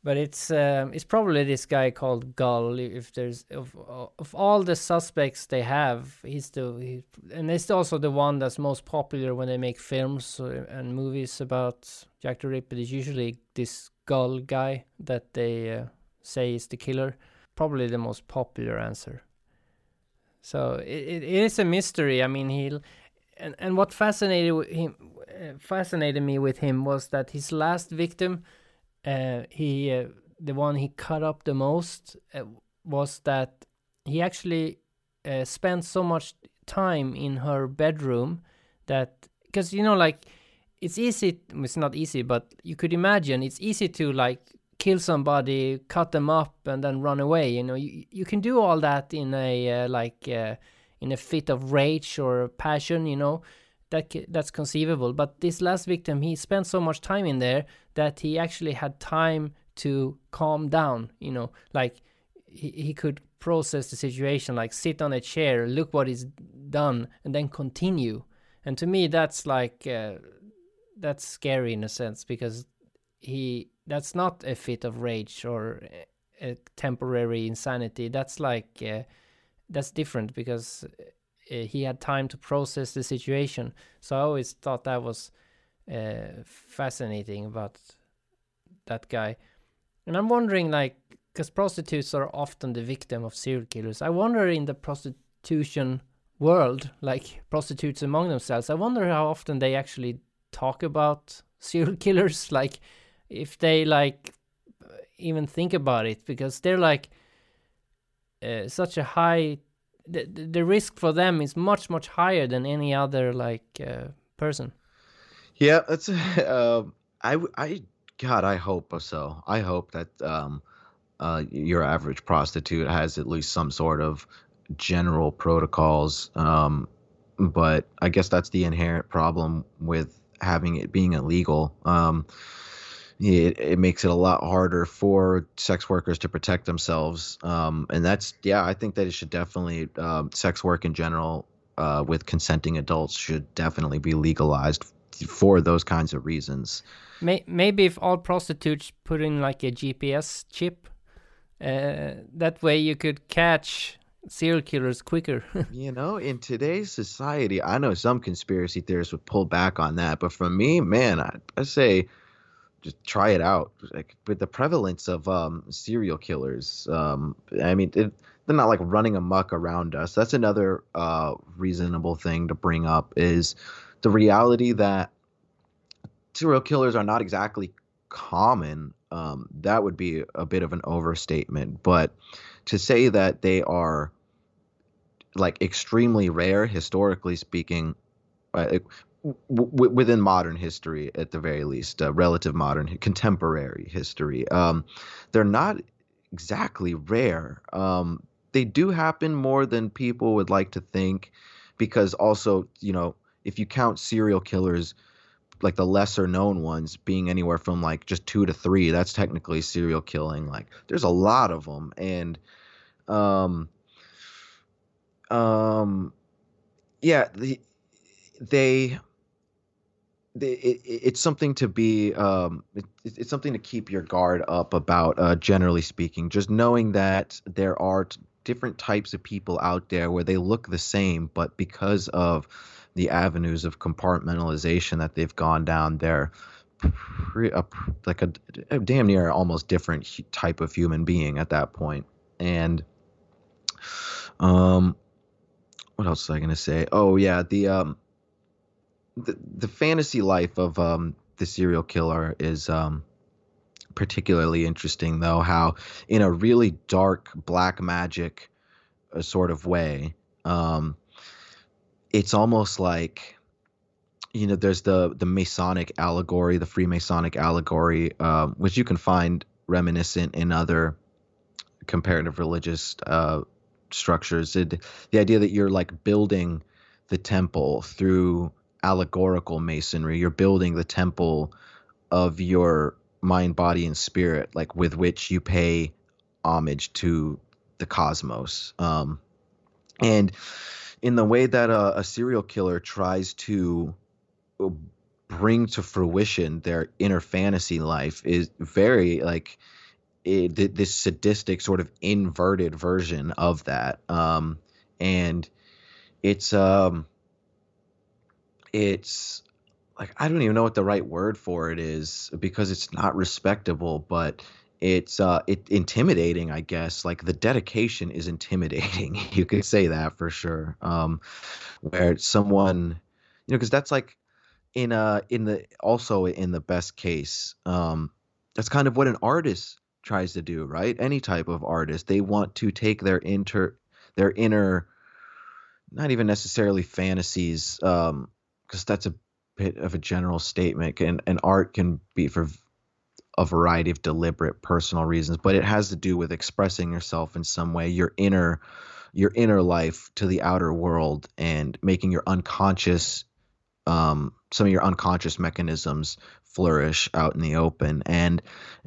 but it's um, it's probably this guy called Gull. If there's of of all the suspects they have, he's the he, and it's also the one that's most popular when they make films and movies about Jack the Ripper. Is usually this Gull guy that they uh, say is the killer. Probably the most popular answer. So it, it is a mystery. I mean, he and and what fascinated him uh, fascinated me with him was that his last victim uh, he uh, the one he cut up the most uh, was that he actually uh, spent so much time in her bedroom that because you know like it's easy it's not easy but you could imagine it's easy to like kill somebody cut them up and then run away you know you, you can do all that in a uh, like uh, in a fit of rage or passion you know that that's conceivable. But this last victim, he spent so much time in there that he actually had time to calm down. You know, like he, he could process the situation, like sit on a chair, look what is done, and then continue. And to me, that's like uh, that's scary in a sense because he that's not a fit of rage or a temporary insanity. That's like uh, that's different because uh, he had time to process the situation. So I always thought that was fascinating about that guy. And I'm wondering, like, because prostitutes are often the victim of serial killers. I wonder in the prostitution world, like prostitutes among themselves, I wonder how often they actually talk about serial killers. Like, if they like even think about it, because they're like uh, such a high the the risk for them is much much higher than any other like uh, person. Yeah, that's uh, I I God I hope so. I hope that um, uh, your average prostitute has at least some sort of general protocols. Um, but I guess that's the inherent problem with having it being illegal. Um, it, it makes it a lot harder for sex workers to protect themselves. Um, and that's, yeah, I think that it should definitely, um, sex work in general uh, with consenting adults should definitely be legalized for those kinds of reasons. Maybe if all prostitutes put in like a GPS chip, uh, that way you could catch serial killers quicker. you know, in today's society, I know some conspiracy theorists would pull back on that, but for me, man, I, I say just try it out. Like with the prevalence of um, serial killers, um, I mean, it, they're not like running amuck around us. That's another uh, reasonable thing to bring up is the reality that serial killers are not exactly common. Um, that would be a bit of an overstatement, but to say that they are like extremely rare, historically speaking, uh, w- within modern history at the very least uh, relative modern contemporary history um, they're not exactly rare um, they do happen more than people would like to think because also you know if you count serial killers like the lesser known ones being anywhere from like just two to three. That's technically serial killing. Like there's a lot of them, and um, um, yeah, the, they. They, it, it's something to be um, it, it's something to keep your guard up about uh, generally speaking just knowing that there are different types of people out there where they look the same but because of the avenues of compartmentalization that they've gone down, they're pre, a, like a, a, damn near almost different type of human being at that point. And um, what else was I gonna say? Oh yeah, the um, the the fantasy life of um the serial killer is um particularly interesting though how in a really dark black magic uh, sort of way um it's almost like you know there's the the masonic allegory the freemasonic allegory um, which you can find reminiscent in other comparative religious uh, structures. It, the idea that you're like building the temple through allegorical masonry you're building the temple of your mind body and spirit like with which you pay homage to the cosmos. Um, and in the way that a, a serial killer tries to uh, bring to fruition their inner fantasy life is very like it, this sadistic sort of inverted version of that. Um and it's um it's like I don't even know what the right word for it is because it's not respectable but it's uh it intimidating i guess. Like the dedication is intimidating you could say that for sure. Um where someone you know because that's like in uh in the also in the best case um that's kind of what an artist tries to do right? Any type of artist. They want to take their inter their inner not even necessarily fantasies um because that's a bit of a general statement and and art can be for a variety of deliberate personal reasons, but it has to do with expressing yourself in some way, your inner your inner life to the outer world and making your unconscious um, some of your unconscious mechanisms flourish out in the open. And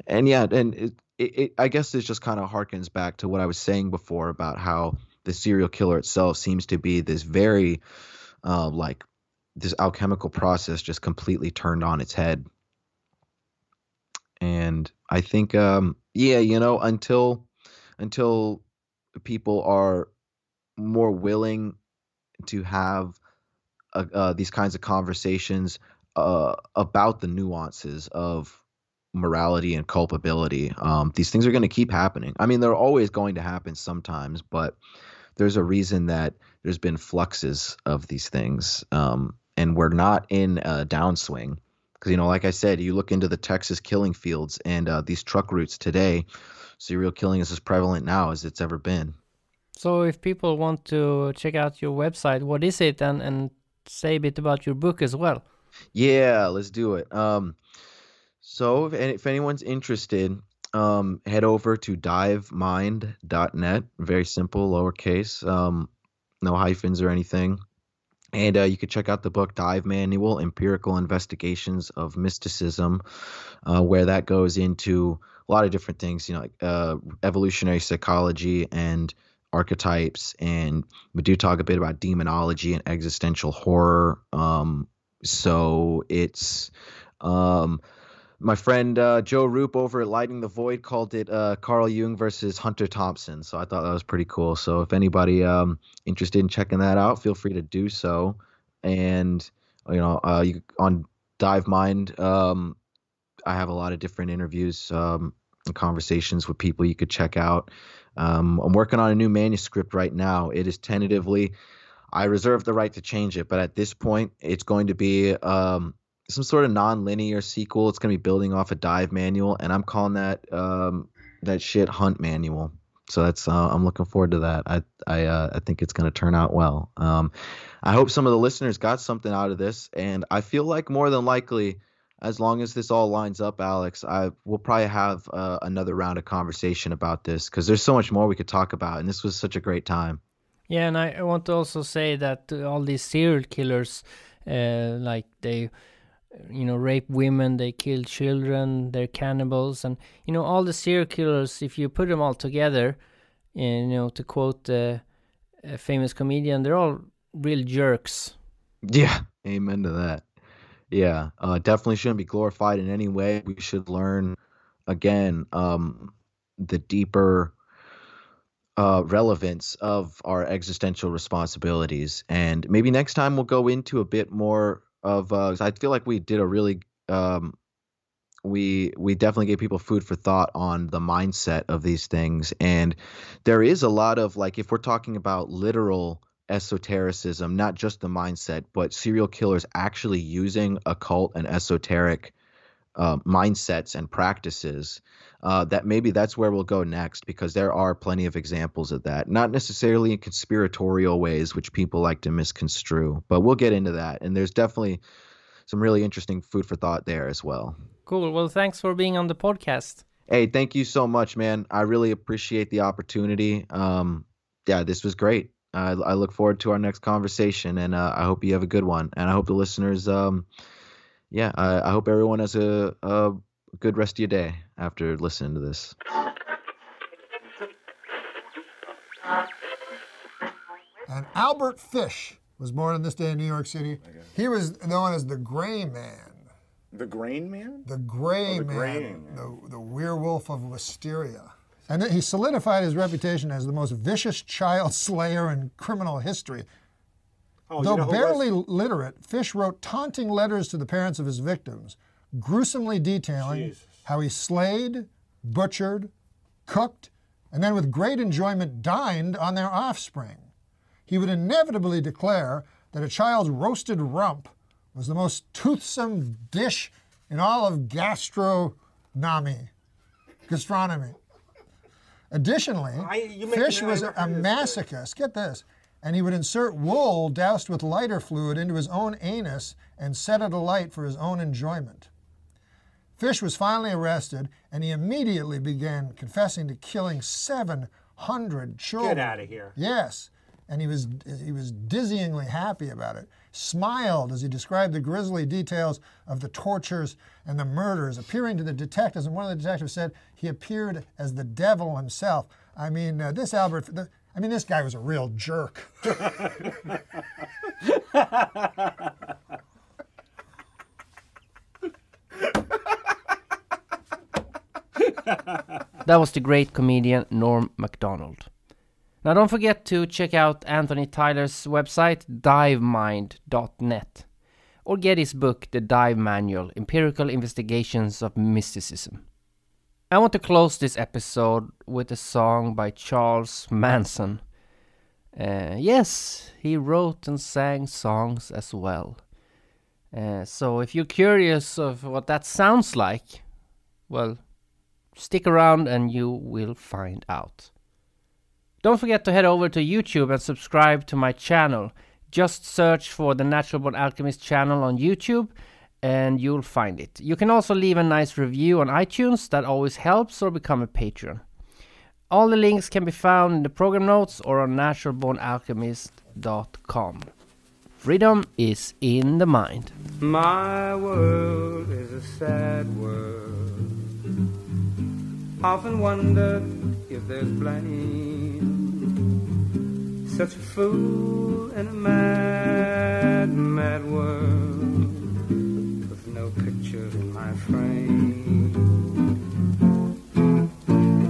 and yeah and it, it, it I guess this just kind of harkens back to what I was saying before about how the serial killer itself seems to be this very uh, like this alchemical process just completely turned on its head and I think um, yeah, you know, until until people are more willing to have uh, uh, these kinds of conversations uh, about the nuances of morality and culpability. Um, these things are going to keep happening. I mean, they're always going to happen sometimes, but there's a reason that there's been fluxes of these things, um, and we're not in a downswing. Because you know like i said you look into the texas killing fields and uh, these truck routes today serial killing is as prevalent now as it's ever been. So if people want to check out your website what is it? And and say a bit about your book as well. Yeah let's do it. Um so if, if anyone's interested um head over to divemind.net very simple lowercase um no hyphens or anything and uh, you could check out the book Dive Manual Empirical Investigations of Mysticism, uh, where that goes into a lot of different things, you know, like uh, evolutionary psychology and archetypes. And we do talk a bit about demonology and existential horror. Um, so it's. Um, my friend uh, Joe Rupe over at Lighting the Void called it uh, Carl Jung versus Hunter Thompson. So I thought that was pretty cool. So if anybody um, interested in checking that out, feel free to do so. And you know, uh, you, on Dive Mind, um, I have a lot of different interviews um, and conversations with people you could check out. Um, I'm working on a new manuscript right now. It is tentatively. I reserve the right to change it, but at this point, it's going to be um, some sort of non-linear sequel. It's gonna be building off a dive manual, and I'm calling that um, that shit Hunt Manual. So that's uh, I'm looking forward to that. I I uh, I think it's gonna turn out well. Um, I hope some of the listeners got something out of this, and I feel like more than likely, as long as this all lines up, Alex, I will probably have uh, another round of conversation about this because there's so much more we could talk about, and this was such a great time. Yeah, and I, want to also say that all these serial killers, uh, like they you know, rape women, they kill children, they're cannibals, and you know, all the serial killers. If you put them all together, and, you know, to quote uh, a famous comedian, they're all real jerks. Yeah, amen to that. Yeah, uh, definitely shouldn't be glorified in any way. We should learn again um, the deeper uh, relevance of our existential responsibilities. And maybe next time we'll go into a bit more of. Uh, I feel like we did a really. Um, we we definitely gave people food for thought on the mindset of these things, and there is a lot of like if we're talking about literal esotericism, not just the mindset, but serial killers actually using occult and esoteric uh, mindsets and practices. Uh, that maybe that's where we'll go next because there are plenty of examples of that. Not necessarily in conspiratorial ways, which people like to misconstrue, but we'll get into that. And there's definitely some really interesting food for thought there as well. Cool. Well, thanks for being on the podcast. Hey, thank you so much, man. I really appreciate the opportunity. Um, yeah, this was great. I, I look forward to our next conversation, and uh, I hope you have a good one. And I hope the listeners, um, yeah, I, I hope everyone has a, a good rest of your day after listening to this. And Albert Fish was born on this day in New York City. He was known as the Gray Man. The Grain Man? The Gray Oh, the Man, Gray Man. the, the werewolf of Wisteria. And then he solidified his reputation as the most vicious child slayer in criminal history. Oh, Though you know barely literate, Fish wrote taunting letters to the parents of his victims, gruesomely detailing Jesus. how he slayed, butchered, cooked, and then with great enjoyment dined on their offspring. He would inevitably declare that a child's roasted rump was the most toothsome dish in all of gastronomy. Gastronomy. Additionally, I- Fish was a, masochist. Get this. And he would insert wool doused with lighter fluid into his own anus and set it alight for his own enjoyment. Fish was finally arrested, and he immediately began confessing to killing 700 children. Get out of here. Yes, and he was he was dizzyingly happy about it. Smiled as he described the grisly details of the tortures and the murders, appearing to the detectives. And one of the detectives said he appeared as the devil himself. I mean, uh, this Albert. The, I mean, this guy was a real jerk. That was the great comedian Norm Macdonald. Now, don't forget to check out Anthony Tyler's website, divemind.net, or get his book, The Dive Manual Empirical Investigations of Mysticism. I want to close this episode with a song by Charles Manson. Uh, yes, he wrote and sang songs as well. Uh, so if you're curious of what that sounds like, well, stick around and you will find out. Don't forget to head over to YouTube and subscribe to my channel. Just search for the Natural Born Alchemist channel on YouTube and you'll find it. You can also leave a nice review on iTunes, that always helps, or become a patron. All the links can be found in the program notes or on naturalbornalchemist.com. Freedom is in the mind. My world is a sad world. Often wondered if there's blame. Such a fool in a mad, mad world.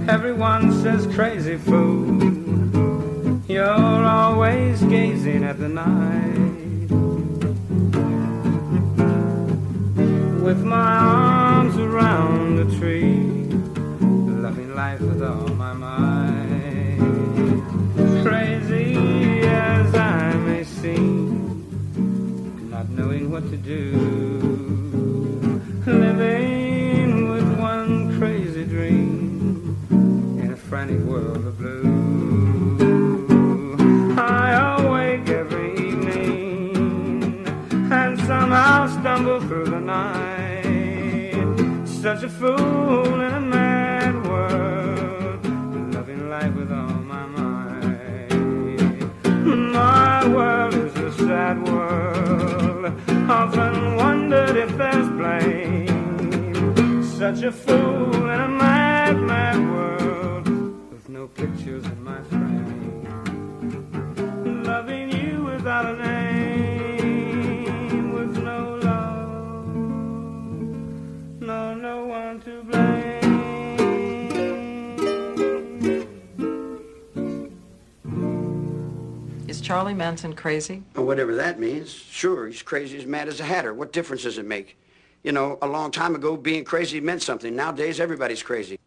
Everyone says crazy fool. You're always gazing at the night. with my arms around the tree, loving life with all my might. Crazy as I may seem, not knowing what to do, Stumble through the night. Such a fool in a mad world, loving life with all my might. My world is a sad world. Often wondered if there's blame. Such a fool in a mad, mad world with no pictures. Charlie Manson crazy? Or whatever that means. Sure, he's crazy as mad as a hatter. What difference does it make? You know, a long time ago, being crazy meant something. Nowadays, everybody's crazy.